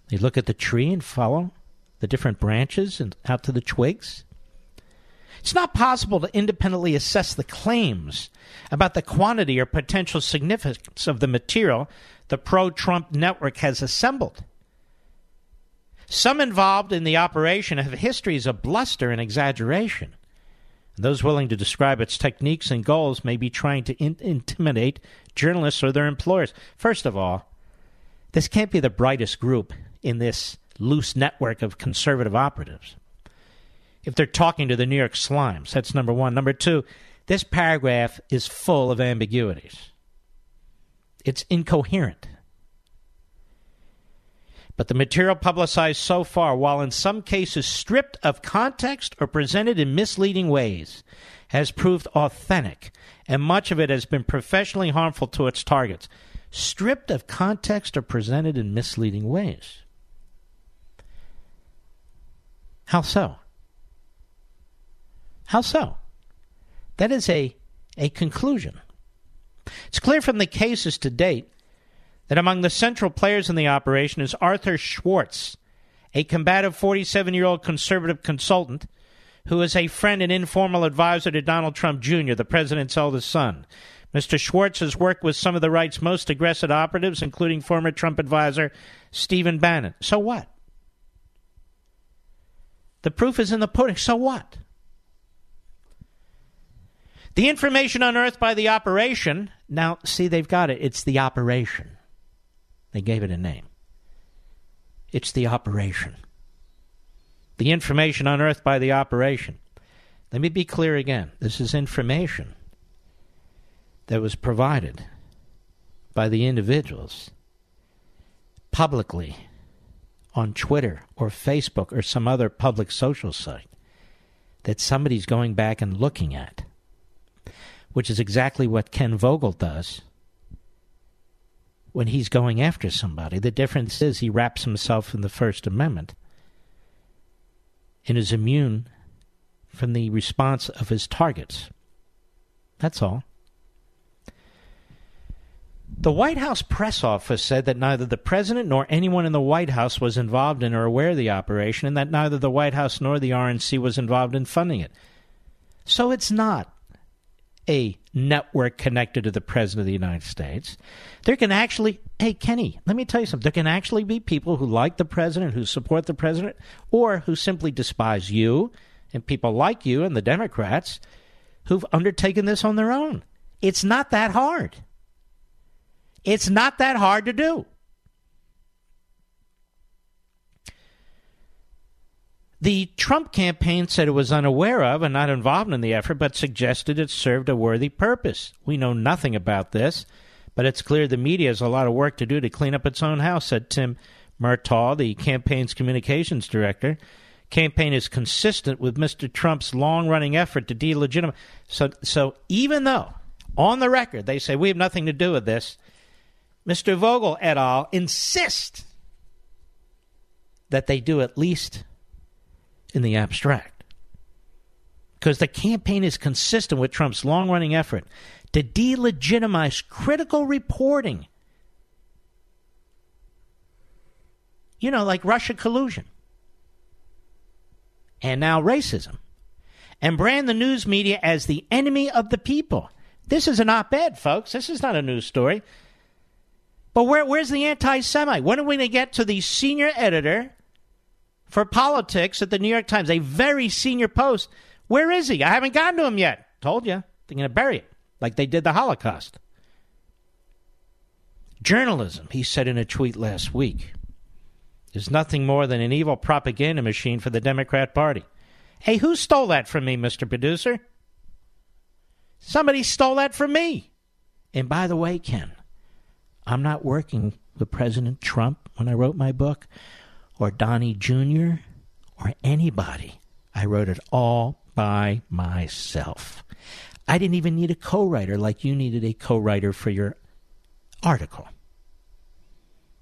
They look at the tree and follow the different branches and out to the twigs. It's not possible to independently assess the claims about the quantity or potential significance of the material the pro Trump network has assembled. Some involved in the operation have histories of bluster and exaggeration. Those willing to describe its techniques and goals may be trying to in- intimidate journalists or their employers. First of all, this can't be the brightest group in this loose network of conservative operatives if they're talking to the New York Slimes. That's number one. Number two, this paragraph is full of ambiguities, it's incoherent. But the material publicized so far, while in some cases stripped of context or presented in misleading ways, has proved authentic, and much of it has been professionally harmful to its targets. Stripped of context or presented in misleading ways. How so? How so? That is a, a conclusion. It's clear from the cases to date that among the central players in the operation is Arthur Schwartz, a combative 47 year old conservative consultant who is a friend and informal advisor to Donald Trump Jr., the president's eldest son. Mr. Schwartz has worked with some of the right's most aggressive operatives, including former Trump advisor Stephen Bannon. So what? The proof is in the pudding. So what? The information unearthed by the operation, now see, they've got it. It's the operation. They gave it a name. It's the operation. The information unearthed by the operation. Let me be clear again. This is information that was provided by the individuals publicly on Twitter or Facebook or some other public social site that somebody's going back and looking at which is exactly what Ken Vogel does when he's going after somebody. The difference is he wraps himself in the First Amendment and is immune from the response of his targets. That's all. The White House press office said that neither the president nor anyone in the White House was involved in or aware of the operation, and that neither the White House nor the RNC was involved in funding it. So it's not a network connected to the President of the United States. There can actually, hey, Kenny, let me tell you something. There can actually be people who like the President, who support the President, or who simply despise you and people like you and the Democrats who've undertaken this on their own. It's not that hard. It's not that hard to do. The Trump campaign said it was unaware of and not involved in the effort, but suggested it served a worthy purpose. We know nothing about this, but it's clear the media has a lot of work to do to clean up its own house, said Tim Murtaugh, the campaign's communications director. Campaign is consistent with Mr. Trump's long-running effort to delegitimize. So, so even though on the record they say we have nothing to do with this, Mr. Vogel et al. insist that they do at least in the abstract. Because the campaign is consistent with Trump's long running effort to delegitimize critical reporting. You know, like Russia collusion. And now racism. And brand the news media as the enemy of the people. This is an op ed, folks. This is not a news story. But where, where's the anti Semite? When are we going to get to the senior editor for politics at the New York Times, a very senior post. Where is he? I haven't gotten to him yet. Told you. They're going to bury it like they did the Holocaust. Journalism, he said in a tweet last week, is nothing more than an evil propaganda machine for the Democrat Party. Hey, who stole that from me, Mr. Producer? Somebody stole that from me. And by the way, Ken, I'm not working with President Trump when I wrote my book, or Donnie Jr., or anybody. I wrote it all by myself. I didn't even need a co writer like you needed a co writer for your article.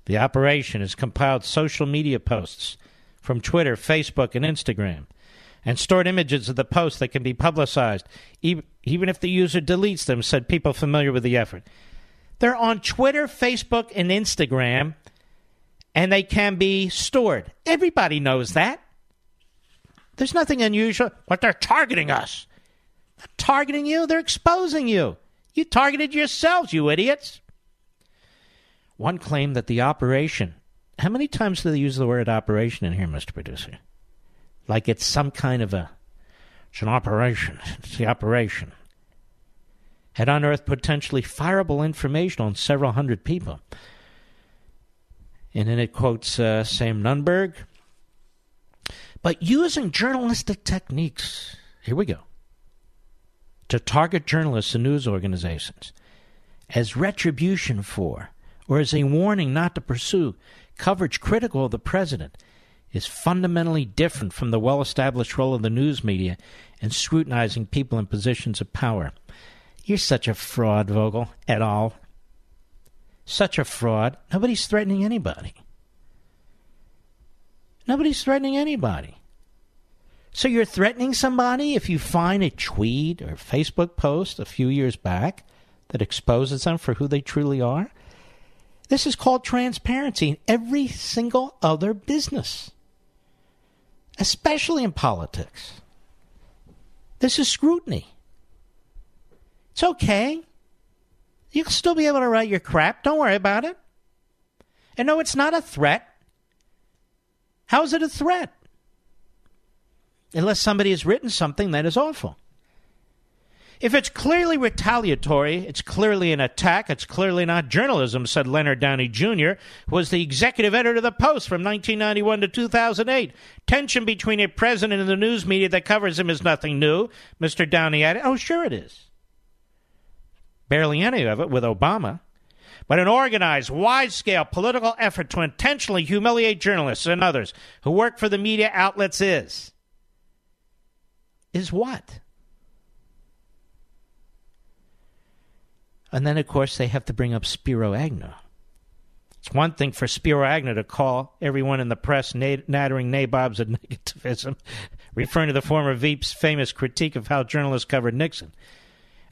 The operation has compiled social media posts from Twitter, Facebook, and Instagram and stored images of the posts that can be publicized, even if the user deletes them, said people familiar with the effort. They're on Twitter, Facebook, and Instagram, and they can be stored. Everybody knows that. There's nothing unusual, but they're targeting us. They're targeting you, they're exposing you. You targeted yourselves, you idiots. One claimed that the operation. How many times do they use the word operation in here, Mr. Producer? Like it's some kind of a. It's an operation. It's the operation. Had unearthed potentially fireable information on several hundred people. And then it quotes uh, Sam Nunberg. But using journalistic techniques, here we go, to target journalists and news organizations as retribution for or as a warning not to pursue coverage critical of the president is fundamentally different from the well established role of the news media in scrutinizing people in positions of power. You're such a fraud, Vogel, et al. Such a fraud. Nobody's threatening anybody. Nobody's threatening anybody. So you're threatening somebody if you find a tweet or Facebook post a few years back that exposes them for who they truly are? This is called transparency in every single other business, especially in politics. This is scrutiny. It's okay. You'll still be able to write your crap. Don't worry about it. And no, it's not a threat. How is it a threat? Unless somebody has written something that is awful. If it's clearly retaliatory, it's clearly an attack, it's clearly not journalism, said Leonard Downie Jr., who was the executive editor of the Post from 1991 to 2008. Tension between a president and the news media that covers him is nothing new, Mr. Downie added. Oh, sure it is. Barely any of it with Obama. But an organized, wide scale political effort to intentionally humiliate journalists and others who work for the media outlets is. Is what? And then, of course, they have to bring up Spiro Agnew. It's one thing for Spiro Agnew to call everyone in the press nattering nabobs of negativism, referring to the former Veep's famous critique of how journalists covered Nixon.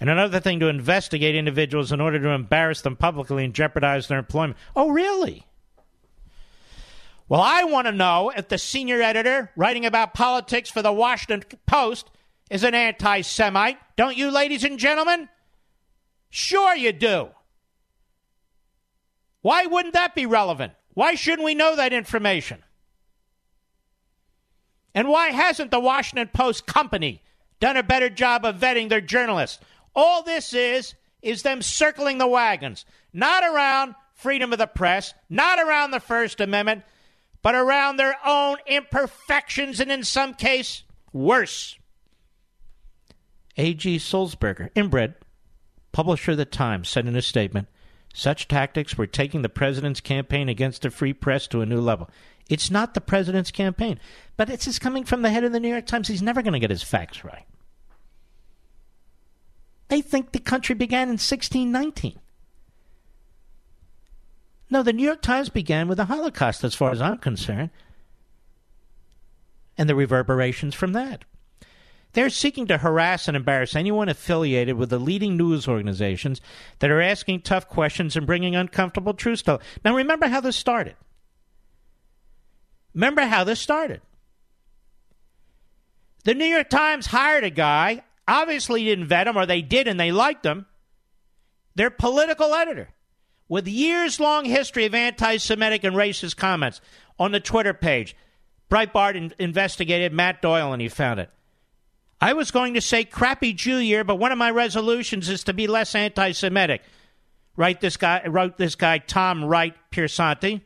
And another thing to investigate individuals in order to embarrass them publicly and jeopardize their employment. Oh, really? Well, I want to know if the senior editor writing about politics for the Washington Post is an anti Semite. Don't you, ladies and gentlemen? Sure, you do. Why wouldn't that be relevant? Why shouldn't we know that information? And why hasn't the Washington Post company done a better job of vetting their journalists? All this is is them circling the wagons, not around freedom of the press, not around the First Amendment, but around their own imperfections and in some case worse. A.G. Sulzberger, inbred, Publisher of the Times said in a statement such tactics were taking the president's campaign against the free press to a new level. It's not the president's campaign, but it's coming from the head of the New York Times. He's never going to get his facts right. They think the country began in 1619. No, the New York Times began with the Holocaust, as far as I'm concerned, and the reverberations from that. They're seeking to harass and embarrass anyone affiliated with the leading news organizations that are asking tough questions and bringing uncomfortable truths to. Now, remember how this started. Remember how this started. The New York Times hired a guy, obviously didn't vet him, or they did and they liked him. Their political editor, with years long history of anti Semitic and racist comments on the Twitter page. Breitbart in- investigated Matt Doyle and he found it. I was going to say crappy Jew year, but one of my resolutions is to be less anti Semitic. Write this guy wrote this guy Tom Wright Piersanti.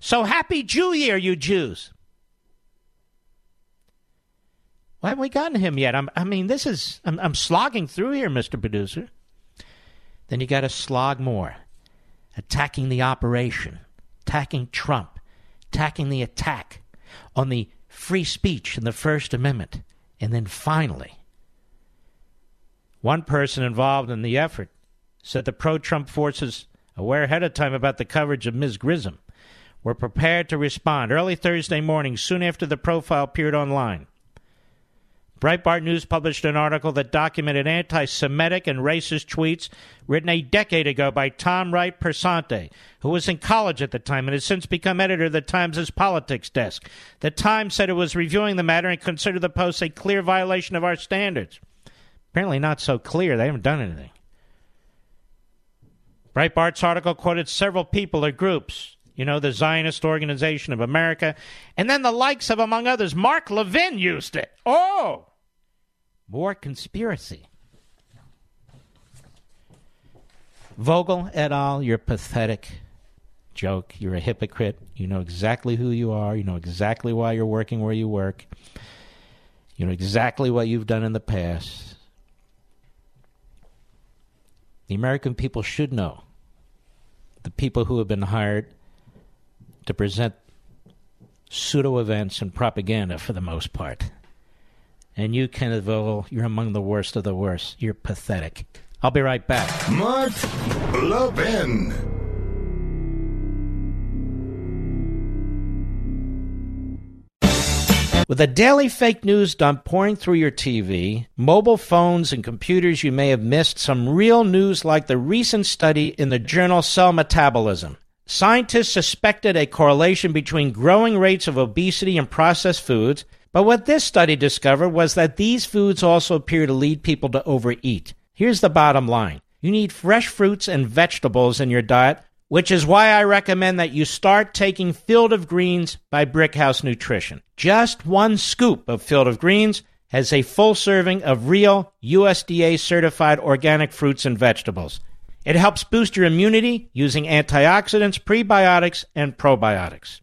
So happy Jew year, you Jews. Why haven't we gotten him yet? I'm, i mean, this is I'm, I'm slogging through here, Mr. Producer. Then you got to slog more. attacking the operation, attacking Trump, attacking the attack on the free speech and the First Amendment. And then finally, one person involved in the effort said the pro Trump forces, aware ahead of time about the coverage of Ms. Grisham, were prepared to respond early Thursday morning, soon after the profile appeared online. Breitbart News published an article that documented anti Semitic and racist tweets written a decade ago by Tom Wright Piersanti, who was in college at the time and has since become editor of the Times' politics desk. The Times said it was reviewing the matter and considered the post a clear violation of our standards. Apparently, not so clear. They haven't done anything. Breitbart's article quoted several people or groups, you know, the Zionist Organization of America, and then the likes of, among others, Mark Levin used it. Oh! More conspiracy. Vogel et al., you're pathetic. Joke. You're a hypocrite. You know exactly who you are. You know exactly why you're working where you work. You know exactly what you've done in the past. The American people should know. The people who have been hired to present pseudo events and propaganda for the most part. And you, Kenneth Vogel, you're among the worst of the worst. You're pathetic. I'll be right back. Mark Levin. With a daily fake news dump pouring through your TV, mobile phones, and computers, you may have missed some real news like the recent study in the journal Cell Metabolism. Scientists suspected a correlation between growing rates of obesity and processed foods, but what this study discovered was that these foods also appear to lead people to overeat. Here's the bottom line you need fresh fruits and vegetables in your diet, which is why I recommend that you start taking Field of Greens by Brickhouse Nutrition. Just one scoop of Field of Greens has a full serving of real USDA certified organic fruits and vegetables. It helps boost your immunity using antioxidants, prebiotics, and probiotics.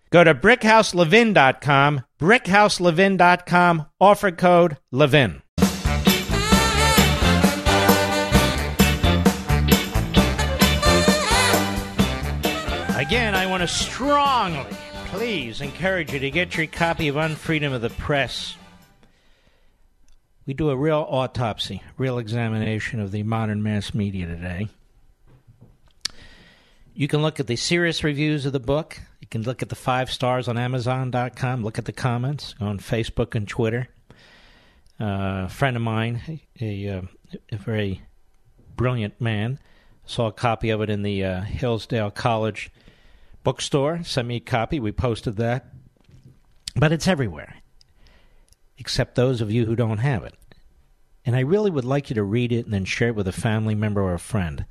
Go to brickhouselevin.com, brickhouselevin.com, offer code LEVIN. Again, I want to strongly, please encourage you to get your copy of Unfreedom of the Press. We do a real autopsy, real examination of the modern mass media today. You can look at the serious reviews of the book. Can look at the five stars on Amazon.com. Look at the comments on Facebook and Twitter. Uh, a friend of mine, a, a, a, very brilliant man, saw a copy of it in the uh, Hillsdale College bookstore. Sent me a copy. We posted that. But it's everywhere, except those of you who don't have it. And I really would like you to read it and then share it with a family member or a friend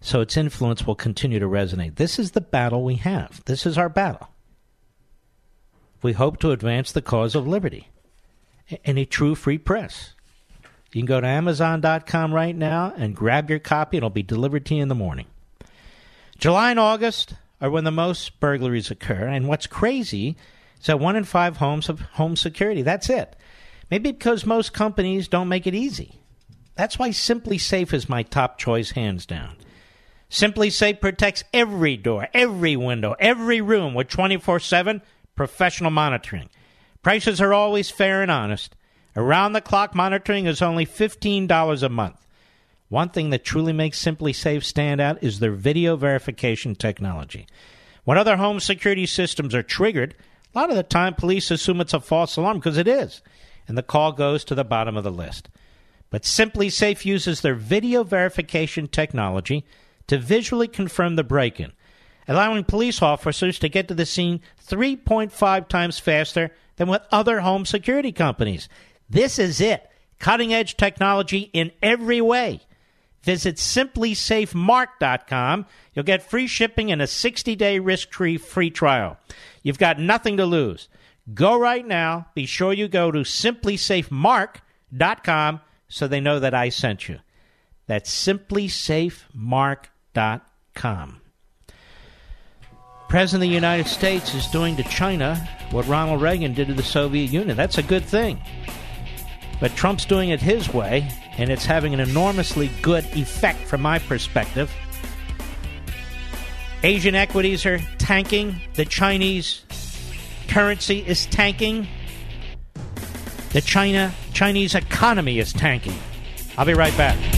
so its influence will continue to resonate. This is the battle we have. This is our battle. We hope to advance the cause of liberty and a true free press. You can go to Amazon.com right now and grab your copy. It'll be delivered to you in the morning. July and August are when the most burglaries occur. And what's crazy is that one in five homes have home security. That's it. Maybe because most companies don't make it easy. That's why SimpliSafe is my top choice, hands down. SimpliSafe protects every door, every window, every room with 24 7 professional monitoring. Prices are always fair and honest. Around the clock monitoring is only $15 a month. One thing that truly makes SimpliSafe stand out is their video verification technology. When other home security systems are triggered, a lot of the time police assume it's a false alarm because it is, and the call goes to the bottom of the list. But SimpliSafe uses their video verification technology to visually confirm the break in, allowing police officers to get to the scene 3.5 times faster than with other home security companies. This is it. Cutting edge technology in every way. Visit simplisafemark.com. You'll get free shipping and a 60 day risk free free trial. You've got nothing to lose. Go right now. Be sure you go to simplisafemark.com so they know that I sent you. That's simplisafemark.com. President of the United States is doing to China what Ronald Reagan did to the Soviet Union. That's a good thing. But Trump's doing it his way, and it's having an enormously good effect from my perspective. Asian equities are tanking. The Chinese currency is tanking. The China Chinese economy is tanking. I'll be right back.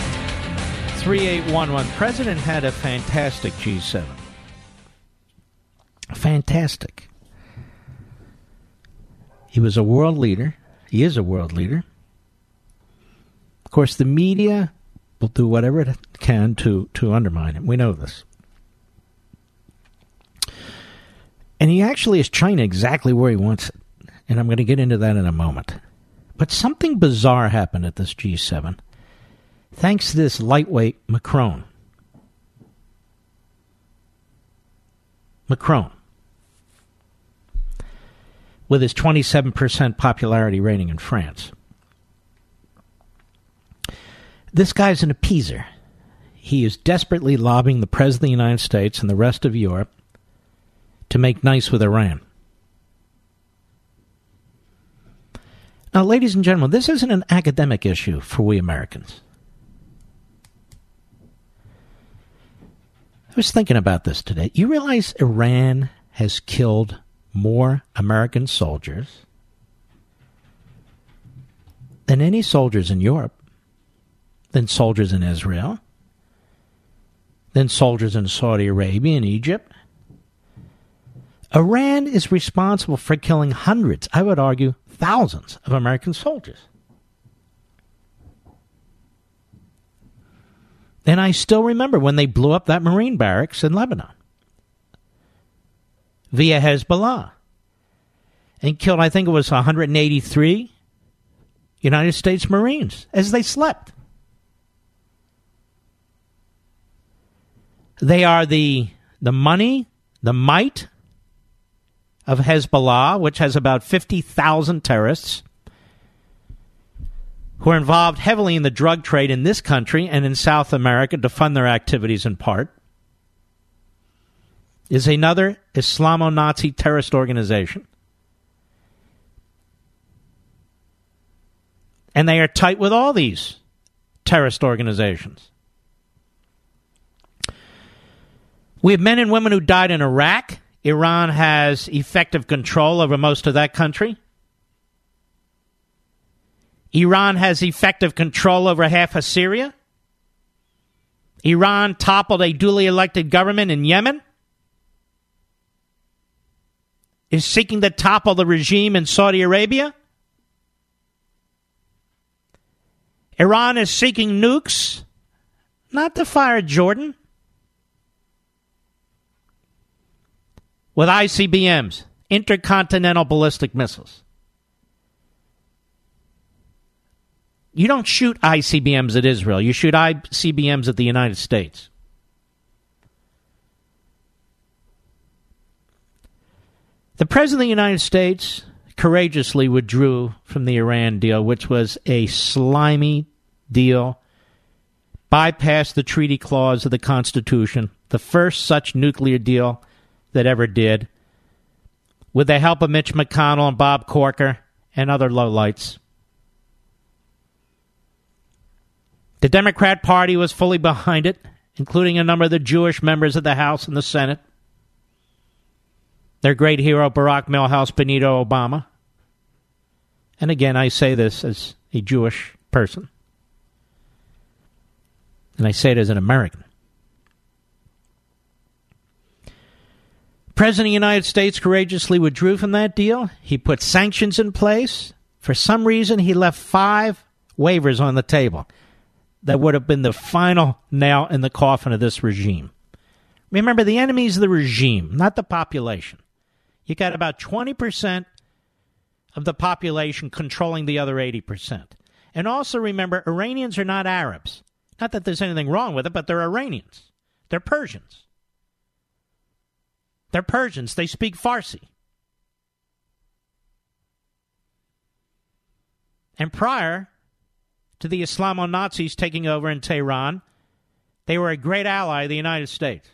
3811. President had a fantastic G7. Fantastic. He was a world leader. He is a world leader. Of course, the media will do whatever it can to, to undermine him. We know this. And he actually is China exactly where he wants it. And I'm going to get into that in a moment. But something bizarre happened at this G7 thanks to this lightweight Macron. Macron. With his 27% popularity rating in France. This guy's an appeaser. He is desperately lobbying the President of the United States and the rest of Europe to make nice with Iran. Now, ladies and gentlemen, this isn't an academic issue for we Americans. I was thinking about this today. You realize Iran has killed more American soldiers than any soldiers in Europe, than soldiers in Israel, than soldiers in Saudi Arabia and Egypt. Iran is responsible for killing hundreds, I would argue thousands, of American soldiers. And I still remember when they blew up that Marine barracks in Lebanon via Hezbollah and killed, I think it was 183 United States Marines as they slept. They are the, the money, the might of Hezbollah, which has about 50,000 terrorists who are involved heavily in the drug trade in this country and in South America to fund their activities in part, is another Islamo Nazi terrorist organization. And they are tight with all these terrorist organizations. We have men and women who died in Iraq. Iran has effective control over most of that country. Iran has effective control over half of Syria. Iran toppled a duly elected government in Yemen. Is seeking to topple the regime in Saudi Arabia. Iran is seeking nukes, not to fire Jordan, with ICBMs, intercontinental ballistic missiles. You don't shoot ICBMs at Israel. You shoot ICBMs at the United States. The President of the United States courageously withdrew from the Iran deal, which was a slimy deal, bypassed the treaty clause of the Constitution, the first such nuclear deal that ever did, with the help of Mitch McConnell and Bob Corker and other lowlights. The Democrat Party was fully behind it, including a number of the Jewish members of the House and the Senate. Their great hero, Barack Milhouse Benito Obama. And again, I say this as a Jewish person. And I say it as an American. President of the United States courageously withdrew from that deal. He put sanctions in place. For some reason, he left five waivers on the table that would have been the final nail in the coffin of this regime. Remember, the enemies of the regime, not the population. You got about 20% of the population controlling the other 80%. And also remember, Iranians are not Arabs. Not that there's anything wrong with it, but they're Iranians. They're Persians. They're Persians. They speak Farsi. And prior to the Islamo Nazis taking over in Tehran, they were a great ally of the United States.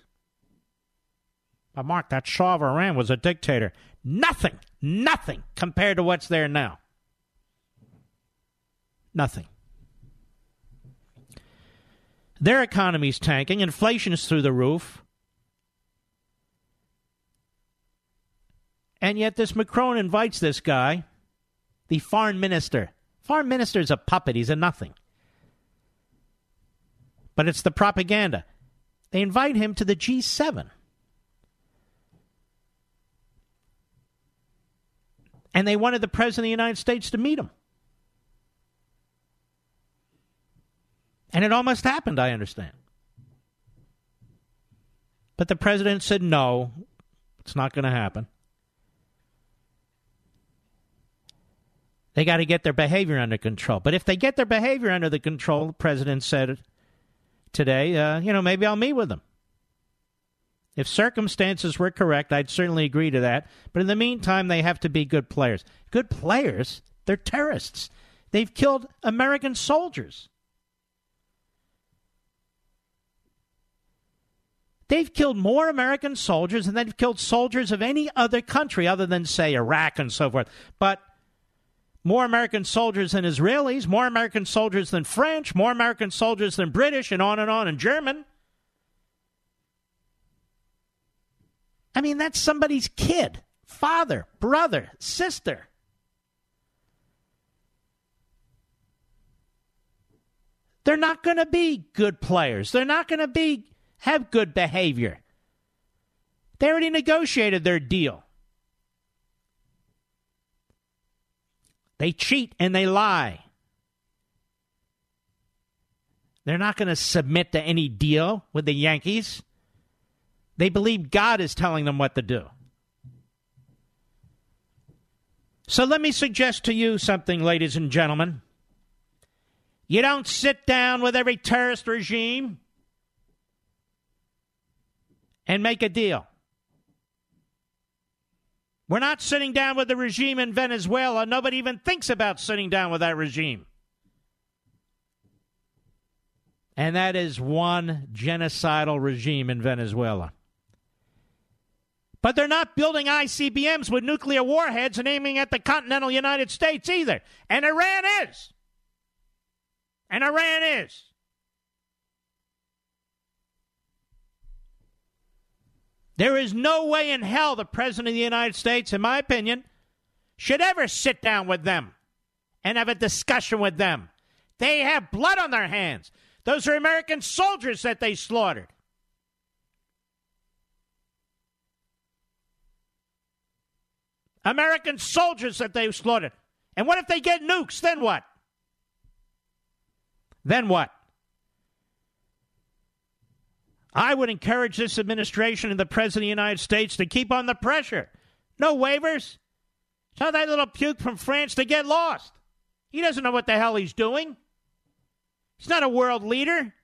But Mark, that Shah of Iran was a dictator. Nothing, nothing compared to what's there now. Nothing. Their economy's tanking, inflation is through the roof. And yet, this Macron invites this guy, the foreign minister. Foreign minister is a puppet, he's a nothing. But it's the propaganda. They invite him to the G7. And they wanted the President of the United States to meet him. And it almost happened, I understand. But the president said, no, it's not going to happen. They got to get their behavior under control. But if they get their behavior under the control, the president said today, uh, you know, maybe I'll meet with them. If circumstances were correct, I'd certainly agree to that. But in the meantime, they have to be good players. Good players? They're terrorists. They've killed American soldiers. They've killed more American soldiers than they've killed soldiers of any other country other than, say, Iraq and so forth. But more American soldiers than Israelis, more American soldiers than French, more American soldiers than British, and on and on, and German. I mean, that's somebody's kid, father, brother, sister. They're not going to be good players. They're not going to be have good behavior. They already negotiated their deal. They cheat and they lie. They're not going to submit to any deal with the Yankees. They believe God is telling them what to do. So let me suggest to you something, ladies and gentlemen. You don't sit down with every terrorist regime and make a deal. We're not sitting down with the regime in Venezuela. Nobody even thinks about sitting down with that regime. And that is one genocidal regime in Venezuela. But they're not building ICBMs with nuclear warheads and aiming at the continental United States either. And Iran is. And Iran is. There is no way in hell the President of the United States, in my opinion, should ever sit down with them and have a discussion with them. They have blood on their hands. Those are American soldiers that they slaughtered. American soldiers that they slaughtered. And what if they get nukes? Then what? Then what? I would encourage this administration and the President of the United States to keep on the pressure. No waivers. Tell that little puke from France to get lost. He doesn't know what the hell he's doing. He's not a world leader.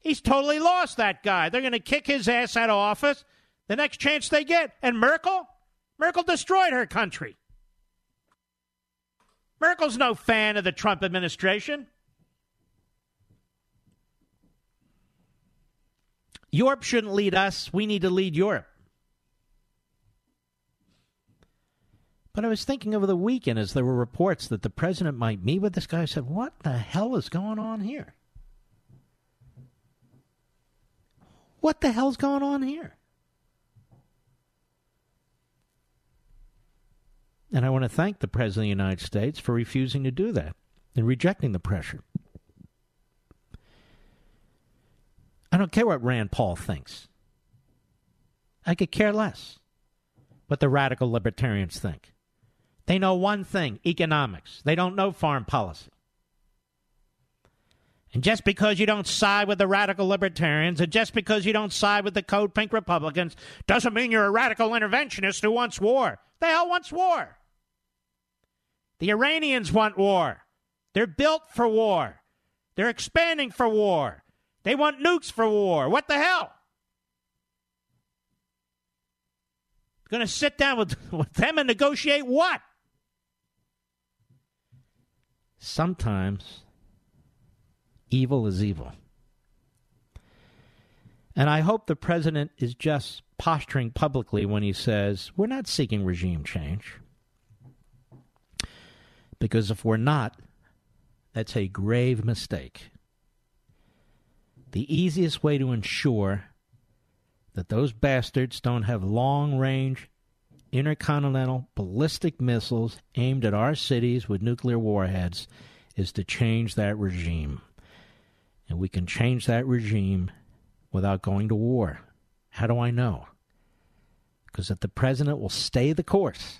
He's totally lost, that guy. They're going to kick his ass out of office the next chance they get. And Merkel? Merkel destroyed her country. Merkel's no fan of the Trump administration. Europe shouldn't lead us. We need to lead Europe. But I was thinking over the weekend as there were reports that the president might meet with this guy. I said, What the hell is going on here? What the hell's going on here? And I want to thank the President of the United States for refusing to do that and rejecting the pressure. I don't care what Rand Paul thinks. I could care less what the radical libertarians think. They know one thing economics, they don't know foreign policy. And just because you don't side with the radical libertarians, and just because you don't side with the Code Pink Republicans, doesn't mean you're a radical interventionist who wants war. The hell wants war? The Iranians want war. They're built for war. They're expanding for war. They want nukes for war. What the hell? Going to sit down with, with them and negotiate what? Sometimes evil is evil. And I hope the president is just posturing publicly when he says, We're not seeking regime change. Because if we're not, that's a grave mistake. The easiest way to ensure that those bastards don't have long range intercontinental ballistic missiles aimed at our cities with nuclear warheads is to change that regime. And we can change that regime without going to war. How do I know? Because if the president will stay the course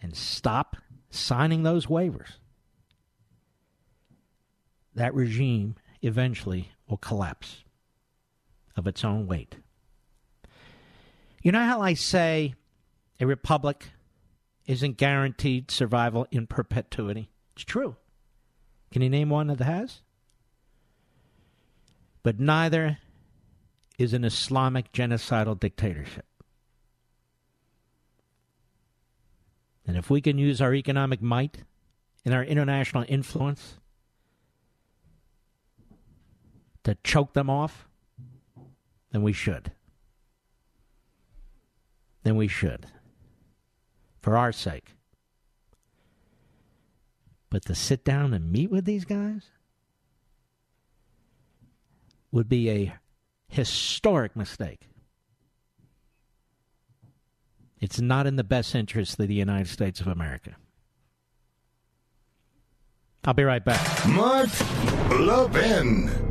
and stop signing those waivers, that regime eventually will collapse of its own weight. You know how I say a republic isn't guaranteed survival in perpetuity? It's true. Can you name one that has? But neither is an Islamic genocidal dictatorship. And if we can use our economic might and our international influence to choke them off, then we should. Then we should. For our sake. But to sit down and meet with these guys would be a historic mistake. It's not in the best interest of the United States of America. I'll be right back. Mark Levin.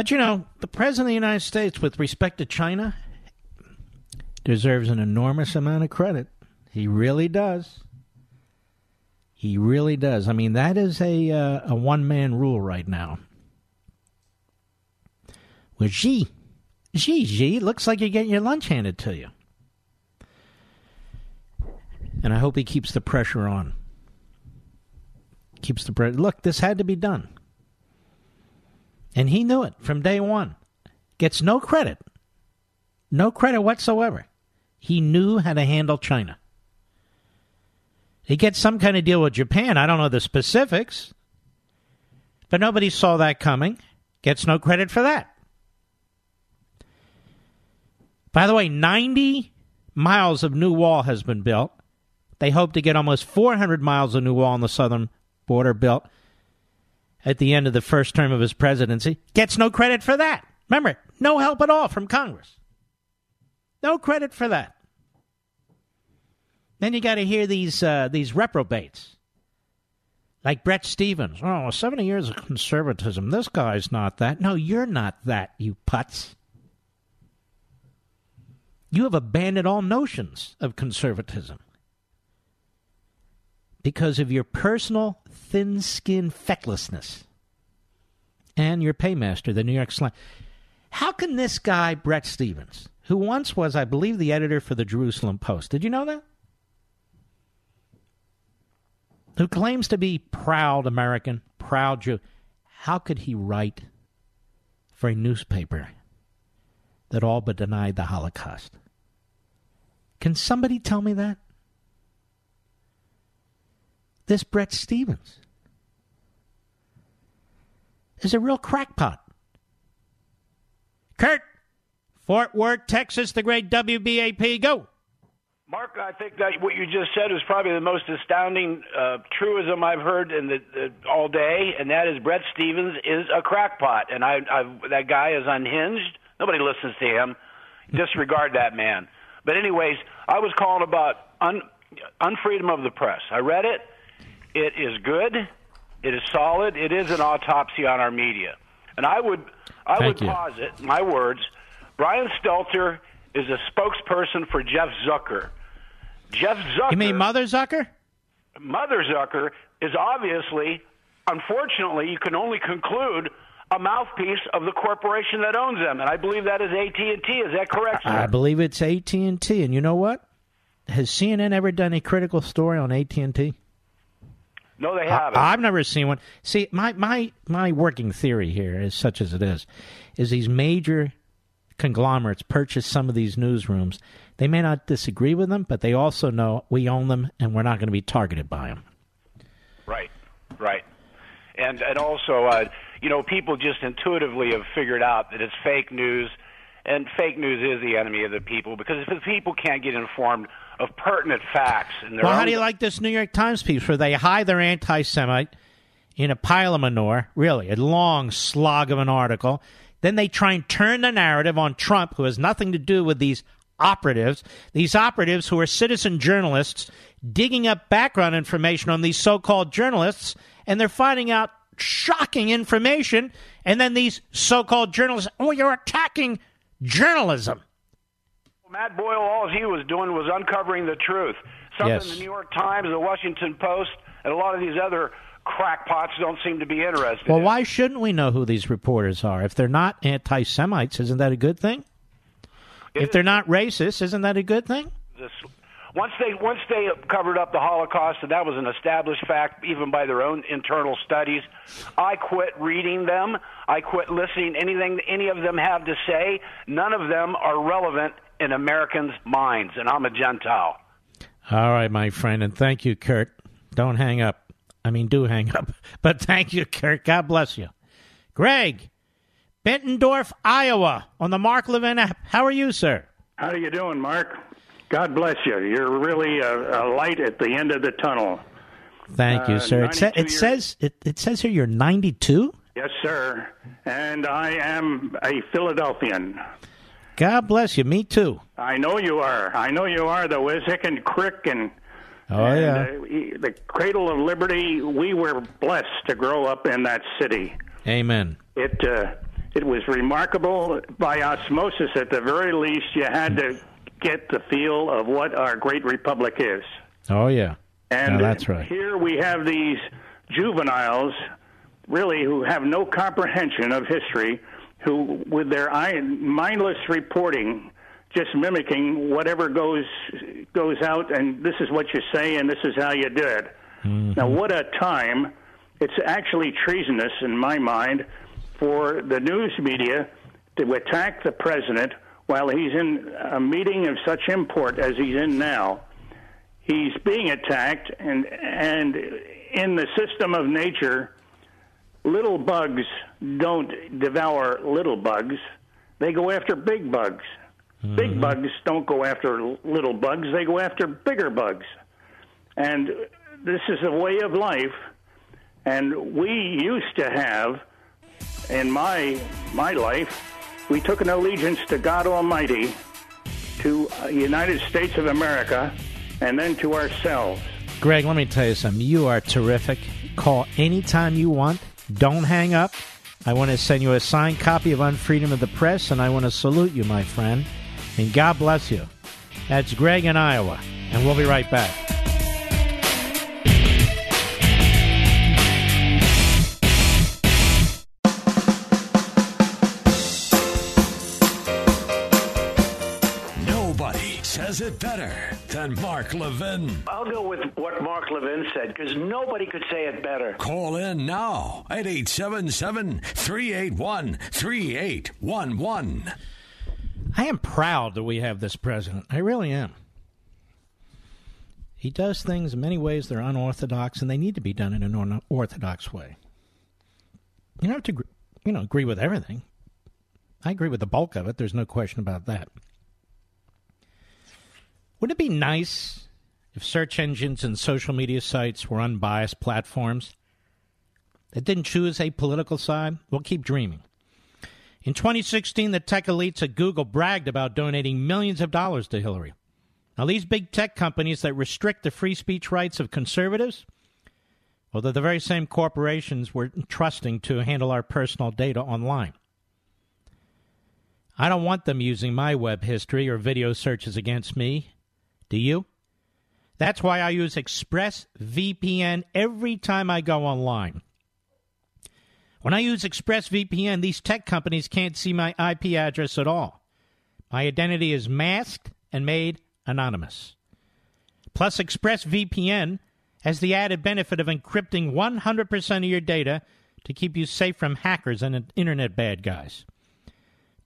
But you know, the President of the United States, with respect to China, deserves an enormous amount of credit. He really does. He really does. I mean, that is a uh, a one man rule right now. With Xi, Xi, Xi, looks like you're getting your lunch handed to you. And I hope he keeps the pressure on. Keeps the pressure. Look, this had to be done. And he knew it from day one. Gets no credit. No credit whatsoever. He knew how to handle China. He gets some kind of deal with Japan. I don't know the specifics. But nobody saw that coming. Gets no credit for that. By the way, 90 miles of new wall has been built. They hope to get almost 400 miles of new wall on the southern border built at the end of the first term of his presidency. Gets no credit for that. Remember, no help at all from Congress. No credit for that. Then you got to hear these uh, these reprobates, like Bret Stephens. Oh, 70 years of conservatism. This guy's not that. No, you're not that, you putz. You have abandoned all notions of conservatism because of your personal thin skinned fecklessness and your paymaster, the New York Slam. How can this guy, Bret Stephens, who once was, I believe, the editor for the Jerusalem Post, did you know that? Who claims to be proud American, proud Jew, how could he write for a newspaper that all but denied the Holocaust? Can somebody tell me that? This Bret Stephens is a real crackpot. Kurt, Fort Worth, Texas, the great WBAP. Go. Mark, I think that what you just said is probably the most astounding uh, truism I've heard in the, the all day, and that is Bret Stephens is a crackpot, and I, I that guy is unhinged. Nobody listens to him. Disregard that man. But anyways, I was calling about un, unfreedom of the press. I read it. It is good. It is solid. It is an autopsy on our media, and I would I Thank would you. posit my words. Brian Stelter is a spokesperson for Jeff Zucker. Jeff Zucker. You mean Mother Zucker? Mother Zucker is obviously, unfortunately, you can only conclude a mouthpiece of the corporation that owns them, and I believe that is AT and T. Is that correct, sir? I believe it's AT and T. And you know what? Has CNN ever done a critical story on AT and T? No, they haven't. I've never seen one. See, my my my working theory here, is such as it is, is these major conglomerates purchase some of these newsrooms. They may not disagree with them, but they also know we own them and we're not going to be targeted by them. Right, right. And and also, uh, you know, people just intuitively have figured out that it's fake news, and fake news is the enemy of the people because if the people can't get informed of pertinent facts and their Well, how do you like this New York Times piece where they hide their anti-Semite in a pile of manure? Really, a long slog of an article. Then they try and turn the narrative on Trump, who has nothing to do with these operatives. These operatives who are citizen journalists digging up background information on these so-called journalists, and they're finding out shocking information. And then these so-called journalists, oh, you're attacking journalism. Matt Boyle, all he was doing was uncovering the truth. Something Yes. the New York Times, the Washington Post, and a lot of these other crackpots don't seem to be interested. Well, in. why shouldn't we know who these reporters are? If they're not anti Semites, isn't that a good thing? If they're not racist, isn't that a good thing? This, once they once they covered up the Holocaust, and that was an established fact, even by their own internal studies. I quit reading them. I quit listening to anything any of them have to say. None of them are relevant in Americans' minds, and I'm a Gentile. All right, my friend, and thank you, Kurt. Don't hang up. I mean, do hang up. But thank you, Kurt. God bless you. Greg, Bettendorf, Iowa, on the Mark Levin app. How are you, sir? How are you doing, Mark? God bless you. You're really a, a light at the end of the tunnel. Thank you, Uh, sir. It, sa- it years- says it, it says here you're 92. Yes, sir. And I am a Philadelphian. God bless you. Me too. I know you are. I know you are. The Wissahickon Crick and Oh and, yeah. uh, the cradle of liberty. We were blessed to grow up in that city. Amen. It uh, it was remarkable by osmosis. At the very least, you had to get the feel of what our great republic is. Oh yeah. And No, that's right. Here we have these juveniles, really, who have no comprehension of history, who, with their mindless reporting, just mimicking whatever goes goes out, and this is what you say, and this is how you do it. Mm-hmm. Now, what a time! It's actually treasonous in my mind for the news media to attack the president while he's in a meeting of such import as he's in now he's being attacked and and in the system of nature little bugs don't devour little bugs they go after big bugs big bugs don't go after little bugs they go after bigger bugs and this is a way of life and we used to have in my my life we took an allegiance to God Almighty to uh, United States of America and then to ourselves. Greg, let me tell you something. You are terrific. Call anytime you want. Don't hang up. I want to send you a signed copy of Unfreedom of the Press, and I want to salute you, my friend. And God bless you. That's Greg in Iowa, and we'll be right back. Nobody says it better than Mark Levin. I'll go with what Mark Levin said because nobody could say it better. Call in now at 877 381 3811. I am proud that we have this president. I really am. He does things in many ways that are unorthodox, and they need to be done in an unorthodox way. You don't have to, you know, agree with everything, I agree with the bulk of it. There's no question about that. Wouldn't it be nice if search engines and social media sites were unbiased platforms that didn't choose a political side? We'll keep dreaming. In 2016, the tech elites at Google bragged about donating millions of dollars to Hillary. Now, these big tech companies that restrict the free speech rights of conservatives, well, they're the very same corporations we're trusting to handle our personal data online. I don't want them using my web history or video searches against me. Do you? That's why I use ExpressVPN every time I go online. When I use ExpressVPN, these tech companies can't see my IP address at all. My identity is masked and made anonymous. Plus, ExpressVPN has the added benefit of encrypting 100% of your data to keep you safe from hackers and internet bad guys.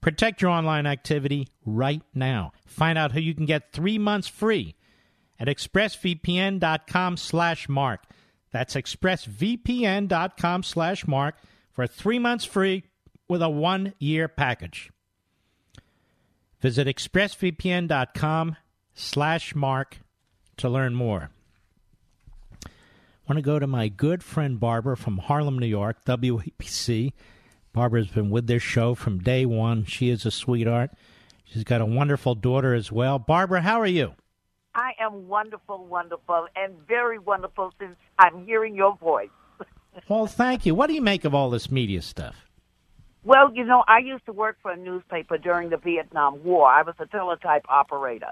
Protect your online activity right now. Find out how you can get three months free at expressvpn.com slash mark. That's expressvpn.com slash mark for three months free with a one-year package. Visit expressvpn.com slash mark to learn more. I want to go to my good friend Barbara from Harlem, New York, WABC. Barbara's been with this show from day one. She is a sweetheart. She's got a wonderful daughter as well. Barbara, how are you? I am wonderful, wonderful, and very wonderful since I'm hearing your voice. well, thank you. What do you make of all this media stuff? Well, you know, I used to work for a newspaper during the Vietnam War. I was a teletype operator.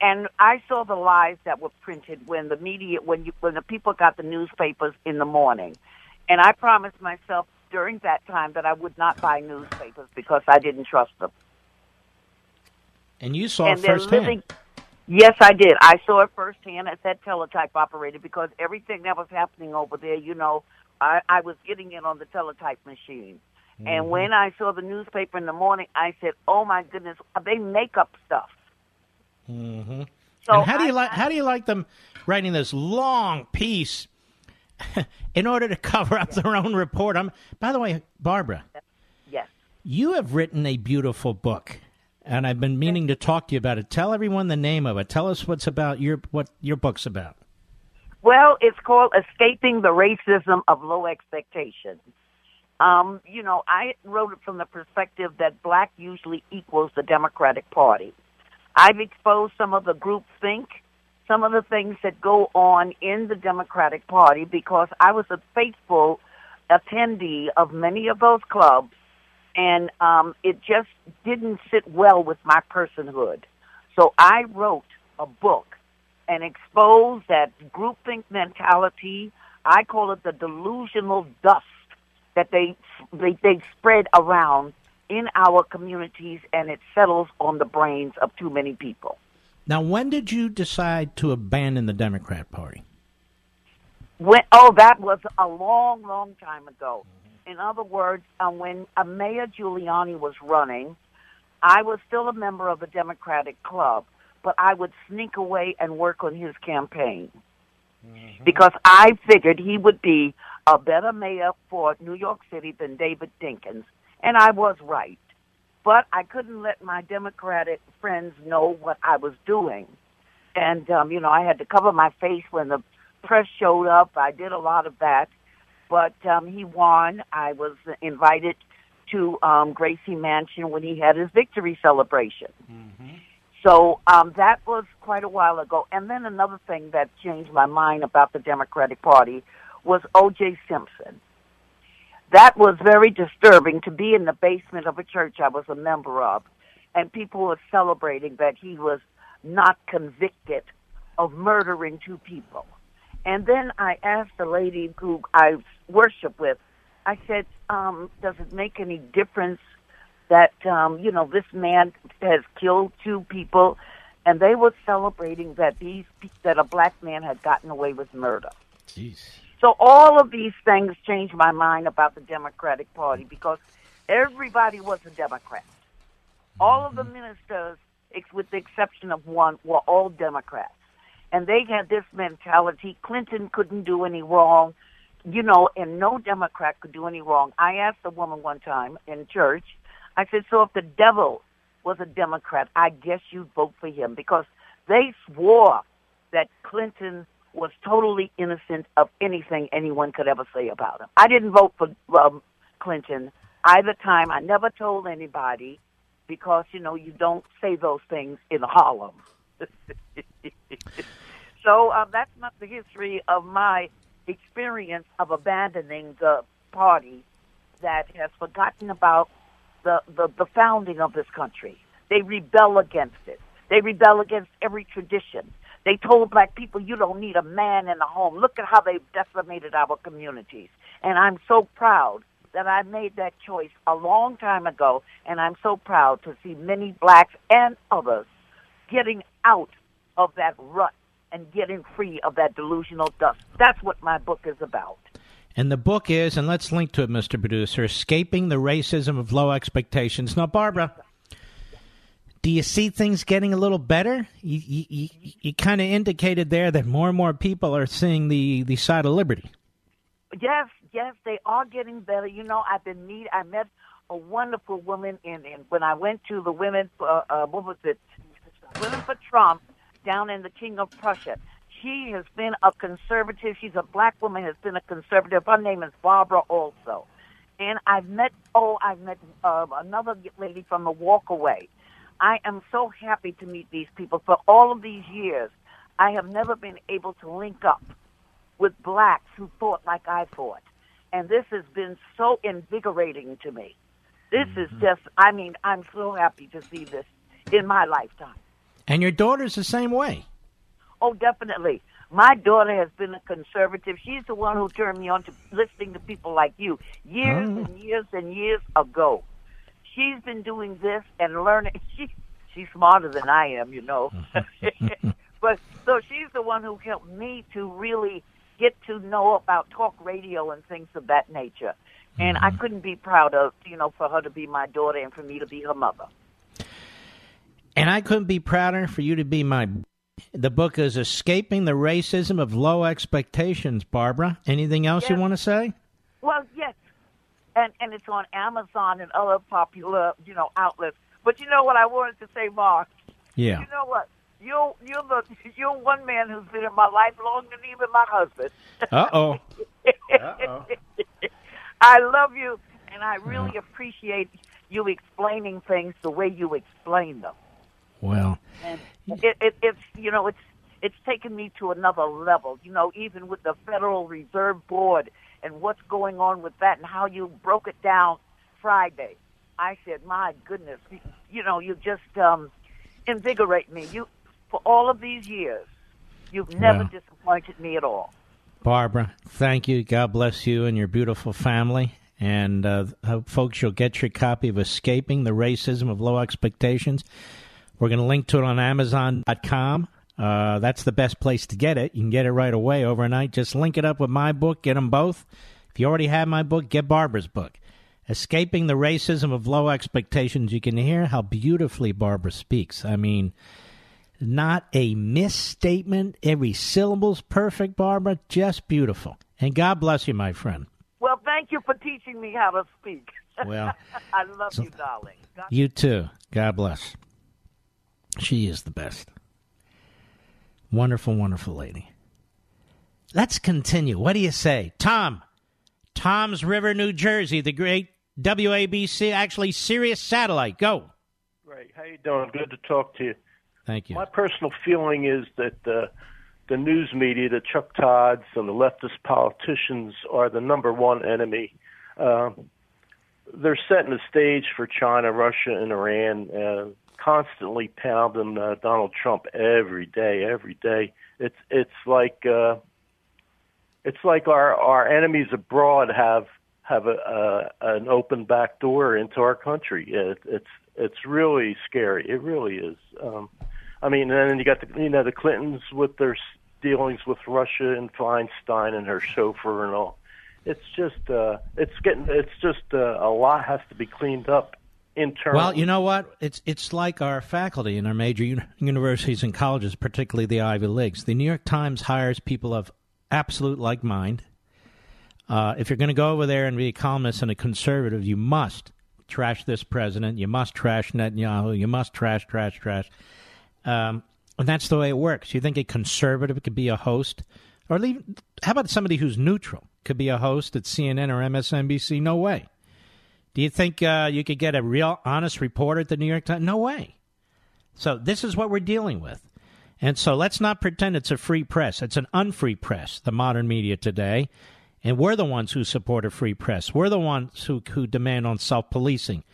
And I saw the lies that were printed when the media, when you, when the people got the newspapers in the morning. And I promised myself during that time that I would not buy newspapers because I didn't trust them. And you saw and it firsthand. Living, yes, I did. I saw it firsthand as that teletype operator because everything that was happening over there, you know, I, I was getting it on the teletype machine. Mm-hmm. And when I saw the newspaper in the morning, I said, "Oh my goodness, they make up stuff." Mm-hmm. So and how do you like how do you like them writing this long piece in order to cover up their own report. I'm, by the way, Barbara. Yes. You have written a beautiful book, and I've been meaning to talk to you about it. Tell everyone the name of it. Tell us what's about your what your book's about. Well, it's called Escaping the Racism of Low Expectations. Um, you know, I wrote it from the perspective that black usually equals the Democratic Party. I've exposed some of the group think some of the things that go on in the Democratic Party because I was a faithful attendee of many of those clubs, and um, it just didn't sit well with my personhood. So I wrote a book and exposed that groupthink mentality. I call it the delusional dust that they they, they spread around in our communities, and it settles on the brains of too many people. Now, when did you decide to abandon the Democrat Party? When, oh, that was a long, long time ago. In other words, uh, when uh, Mayor Giuliani was running, I was still a member of the Democratic Club, but I would sneak away and work on his campaign mm-hmm. because I figured he would be a better mayor for New York City than David Dinkins, and I was right but I couldn't let my Democratic friends know what I was doing. And, um, you know, I had to cover my face when the press showed up. I did a lot of that. But um, he won. I was invited to um, Gracie Mansion when he had his victory celebration. Mm-hmm. So um, that was quite a while ago. And then another thing that changed my mind about the Democratic Party was O.J. Simpson that was very disturbing to be in the basement of a church I was a member of, and people were celebrating that he was not convicted of murdering two people. And then I asked the lady who I worship with, I said, um, does it make any difference that, um, you know, this man has killed two people? And they were celebrating that these, that a black man had gotten away with murder. Jeez. So all of these things changed my mind about the Democratic Party because everybody was a Democrat. All of the ministers, with the exception of one, were all Democrats. And they had this mentality Clinton couldn't do any wrong, you know, and no Democrat could do any wrong. I asked a woman one time in church, I said, so if the devil was a Democrat, I guess you'd vote for him because they swore that Clinton was totally innocent of anything anyone could ever say about him. I didn't vote for um, Clinton either time. I never told anybody because, you know, you don't say those things in Harlem. so uh, that's not the history of my experience of abandoning the party that has forgotten about the, the, the founding of this country. They rebel against it. They rebel against every tradition. They told black people, you don't need a man in the home. Look at how they've decimated our communities. And I'm so proud that I made that choice a long time ago, and I'm so proud to see many blacks and others getting out of that rut and getting free of that delusional dust. That's what my book is about. And the book is, and let's link to it, Mr. Producer, Escaping the Racism of Low Expectations. Now, Barbara, do you see things getting a little better? You, you, you, kind of indicated there that more and more people are seeing the, the side of liberty. Yes, yes, they are getting better. You know, I've been meet. I met a wonderful woman in, in when I went to the women. Uh, uh, what was it? Women for Trump down in the King of Prussia. She has been a conservative. She's a black woman. Has been a conservative. Her name is Barbara also. And I've met. Oh, I've met uh, another lady from the Walkaway. I am so happy to meet these people. For all of these years, I have never been able to link up with blacks who thought like I thought. And this has been so invigorating to me. This is mm-hmm. just, I mean, I'm so happy to see this in my lifetime. And your daughter's the same way. Oh, definitely. My daughter has been a conservative. She's the one who turned me on to listening to people like you years Oh. and years and years ago. She's been doing this and learning. She she's smarter than I am, you know. but so she's the one who helped me to really get to know about talk radio and things of that nature. And I mm-hmm. couldn't be proud of, you know, for her to be my daughter and for me to be her mother. And I couldn't be prouder for you to be my. The book is Escaping the Racism of Low Expectations, Barbara. Anything else you want to say? Well, yes, and and it's on Amazon and other popular, you know, outlets. But you know what I wanted to say, Mark? Yeah. You know what? You're you're the you're one man who's been in my life longer than even my husband. Uh oh. uh oh. I love you, and I really appreciate you explaining things the way you explain them. Well, And it, it, it's you know it's it's taken me to another level. You know, even with the Federal Reserve Board and what's going on with that, and how you broke it down Friday. I said, my goodness, you, you know, you just um, invigorate me. You for all of these years, you've never disappointed me at all. Barbara, thank you. God bless you and your beautiful family. And uh, hope folks, you'll get your copy of Escaping the Racism of Low Expectations. We're going to link to it on Amazon.com. Uh, that's the best place to get it. You can get it right away overnight. Just link it up with my book. Get them both. If you already have my book, get Barbara's book. Escaping the Racism of Low Expectations. You can hear how beautifully Barbara speaks. I mean, not a misstatement. Every syllable's perfect, Barbara. Just beautiful. And God bless you, my friend. Well, thank you for teaching me how to speak. Well, I love you, darling. God you too. God bless. She is the best. Wonderful, wonderful lady. Let's continue. What do you say? Tom. Tom's River, New Jersey, the great WABC, actually Sirius satellite. Go. Great. How you doing? Good to talk to you. Thank you. My personal feeling is that uh, the news media, the Chuck Todds and the leftist politicians are the number one enemy. Uh, they're setting the stage for China, Russia, and Iran, uh, constantly pounding uh, Donald Trump every day, every day. It's it's like uh, it's like our our enemies abroad have have a, a an open back door into our country. It, it's it's really scary. It really is. Um, I mean, and then you got the you know the Clintons with their dealings with Russia and Feinstein and her chauffeur and all. It's just uh, it's getting it's just uh, a lot has to be cleaned up Well, you know what? It's it's like our faculty in our major uni- universities and colleges, particularly the Ivy Leagues. The New York Times hires people of absolute like mind. Uh, if you're going to go over there and be a columnist and a conservative, you must trash this president. You must trash Netanyahu. You must trash, trash, trash. Um, and that's the way it works. You think a conservative could be a host? Or leave, how about somebody who's neutral could be a host at CNN or MSNBC? No way. Do you think uh, you could get a real honest reporter at the New York Times? No way. So this is what we're dealing with. And so let's not pretend it's a free press. It's an unfree press, the modern media today. And we're the ones who support a free press. We're the ones who, who demand on self policing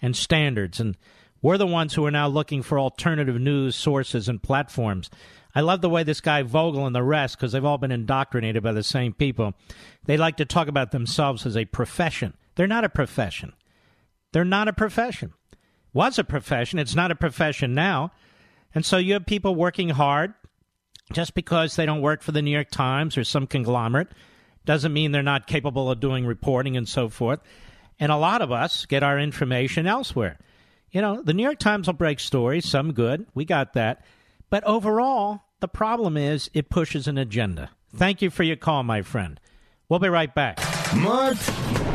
and standards. And we're the ones who are now looking for alternative news sources and platforms. I love the way this guy Vogel and the rest, because they've all been indoctrinated by the same people, they like to talk about themselves as a profession. They're not a profession. They're not a profession. Was a profession. It's not a profession now. And so you have people working hard just because they don't work for the New York Times or some conglomerate doesn't mean they're not capable of doing reporting and so forth. And a lot of us get our information elsewhere. You know, the New York Times will break stories, some good. We got that. But overall, the problem is it pushes an agenda. Thank you for your call, my friend. We'll be right back. Mark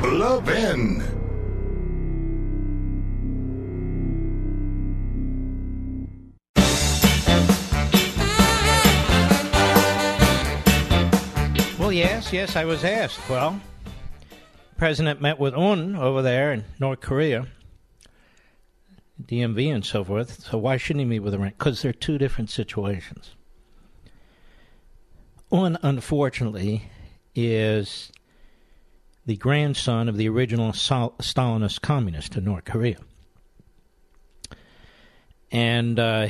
Levin. Well, yes, yes, I was asked. Well, President met with Un over there in North Korea, DMZ, and so forth. So why shouldn't he meet with Iran? Because they're two different situations. Un, unfortunately, is the grandson of the original Stalinist communist in North Korea. And uh,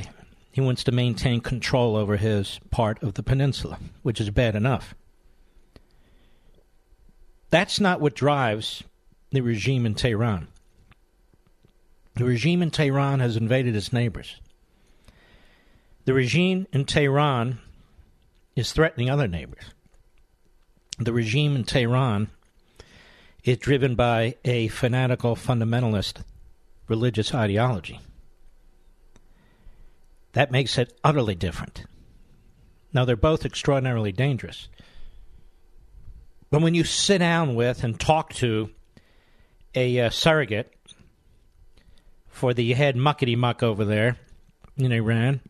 he wants to maintain control over his part of the peninsula, which is bad enough. That's not what drives the regime in Tehran. The regime in Tehran has invaded its neighbors. The regime in Tehran is threatening other neighbors. The regime in Tehran is driven by a fanatical fundamentalist religious ideology. That makes it utterly different. Now, they're both extraordinarily dangerous. But when you sit down with and talk to a uh, surrogate for the head muckety muck over there in Iran,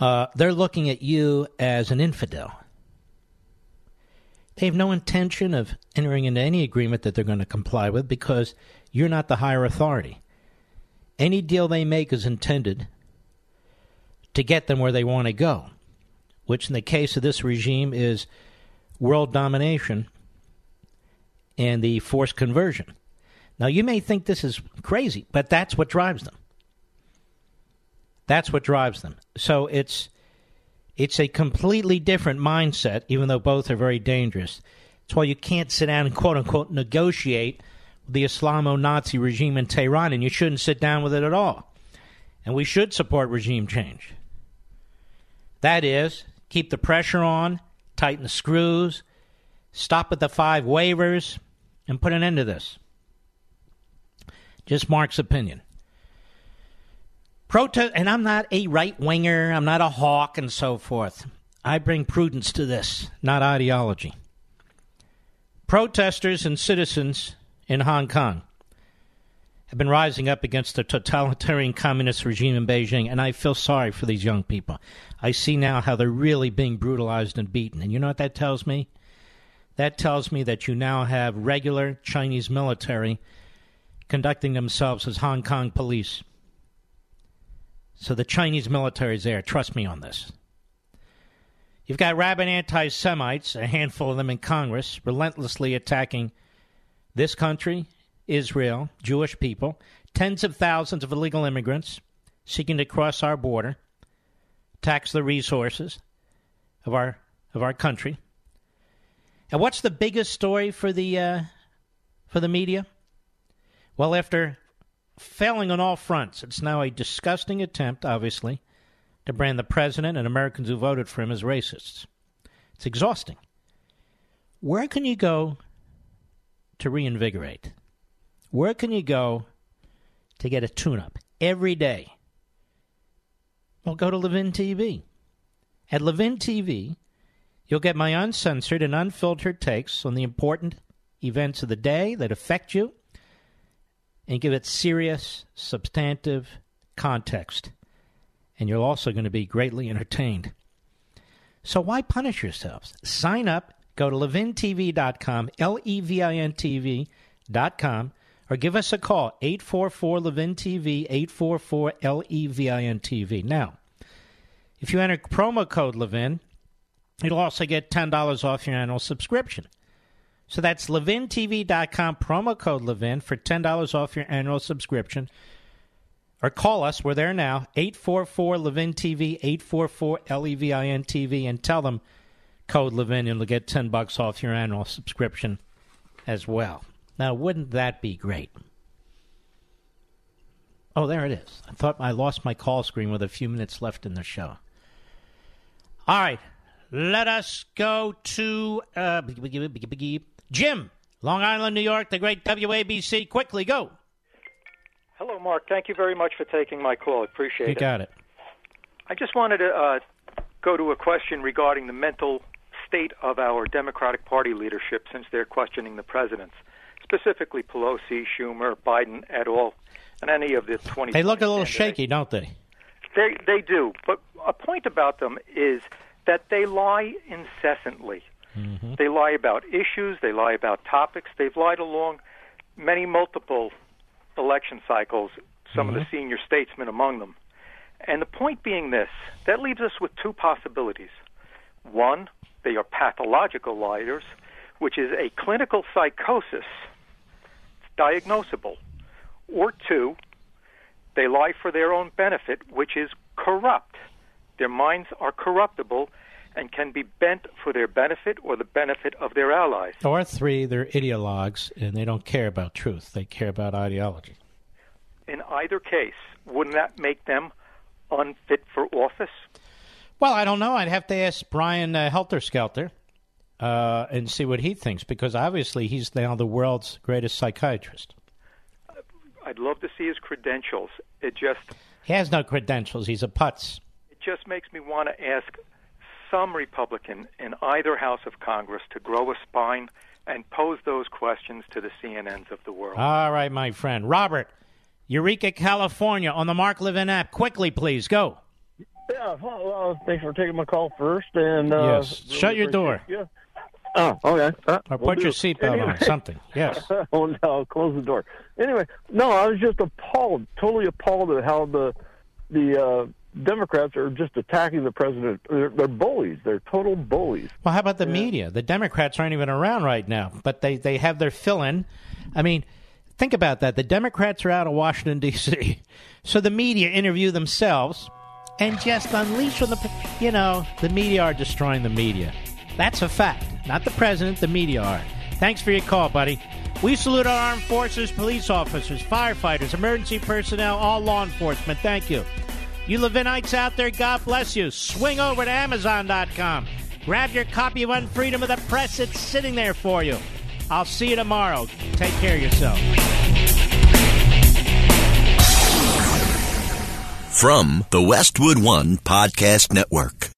uh, they're looking at you as an infidel. They have no intention of entering into any agreement that they're going to comply with because you're not the higher authority. Any deal they make is intended to get them where they want to go, which in the case of this regime is world domination and the forced conversion. Now, you may think this is crazy, but that's what drives them. That's what drives them. So it's it's a completely different mindset, even though both are very dangerous. That's why you can't sit down and quote unquote negotiate with the Islamo Nazi regime in Tehran, and you shouldn't sit down with it at all. And we should support regime change. That is, keep the pressure on, tighten the screws, stop at the five waivers, and put an end to this. Just Mark's opinion. Protest, and I'm not a right winger, I'm not a hawk, and so forth. I bring prudence to this, not ideology. Protesters and citizens in Hong Kong have been rising up against the totalitarian communist regime in Beijing, and I feel sorry for these young people. I see now how they're really being brutalized and beaten. And you know what that tells me? That tells me that you now have regular Chinese military conducting themselves as Hong Kong police. So the Chinese military is there. Trust me on this. You've got rabid anti Semites, a handful of them in Congress, relentlessly attacking this country, Israel, Jewish people, tens of thousands of illegal immigrants seeking to cross our border tax the resources of our of our country. And what's the biggest story for the uh, for the media? Well, after failing on all fronts, it's now a disgusting attempt, obviously, to brand the president and Americans who voted for him as racists. It's exhausting. Where can you go to reinvigorate? Where can you go to get a tune up every day? Well, go to Levin TV. At Levin TV, you'll get my uncensored and unfiltered takes on the important events of the day that affect you, and give it serious, substantive context. And you're also going to be greatly entertained. So why punish yourselves? Sign up, go to levintv.com, L E V I N TV.com, or give us a call, 844 Levin TV, 844 L E V I N TV. Now, if you enter promo code Levin, you'll also get $10 off your annual subscription. So that's levintv.com, promo code Levin for $10 off your annual subscription. Or call us, we're there now, 844 Levin TV, 844 L E V I N TV, and tell them code Levin and you'll get 10 bucks off your annual subscription as well. Now, wouldn't that be great? Oh, there it is. I thought I lost my call screen with a few minutes left in the show. All right, let us go to uh, Jim, Long Island, New York, the great WABC. Quickly, go. Hello, Mark. Thank you very much for taking my call. I appreciate You it. got it. I just wanted to uh, go to a question regarding the mental state of our Democratic Party leadership since they're questioning the presidents, specifically Pelosi, Schumer, Biden, et al., and any of the 20. They look a little shaky, don't they? They they do, but a point about them is that they lie incessantly. Mm-hmm. They lie about issues. They lie about topics. They've lied along many multiple election cycles. Some of the senior statesmen among them. And the point being this: that leaves us with two possibilities. One, they are pathological liars, which is a clinical psychosis, it's diagnosable. Or two, they lie for their own benefit, which is corrupt. Their minds are corruptible and can be bent for their benefit or the benefit of their allies. Or three, they're ideologues and they don't care about truth. They care about ideology. In either case, wouldn't that make them unfit for office? Well, I don't know. I'd have to ask Brian uh, Helter Skelter uh, and see what he thinks because obviously he's now the world's greatest psychiatrist. I'd love to see his credentials. It just He has no credentials. He's a putz. it just makes me want to ask some Republican in either House of Congress to grow a spine and pose those questions to the CNNs of the world. All right, my friend. Robert, Eureka, California, on the Mark Levin app. Quickly, please. Go. Yeah, well, uh, thanks for taking my call first. And uh, Yes. Shut your door. Yeah. Oh, okay. Uh, Or will put your do. seatbelt Anyway. on. Something. Yes. oh no, I'll close the door. Anyway, no, I was just appalled, totally appalled at how the the uh, Democrats are just attacking the president. They're, they're bullies. They're total bullies. Well, how about the media? The Democrats aren't even around right now, but they, they have their fill in. I mean, think about that. The Democrats are out of Washington, D.C., so the media interview themselves and just unleash on the. You know, the media are destroying the media. That's a fact. Not the president, the media are. Thanks for your call, buddy. We salute our armed forces, police officers, firefighters, emergency personnel, all law enforcement. Thank you. You Levinites out there, God bless you. Swing over to Amazon.com. Grab your copy of Unfreedom of the Press. It's sitting there for you. I'll see you tomorrow. Take care of yourself. From the Westwood One Podcast Network.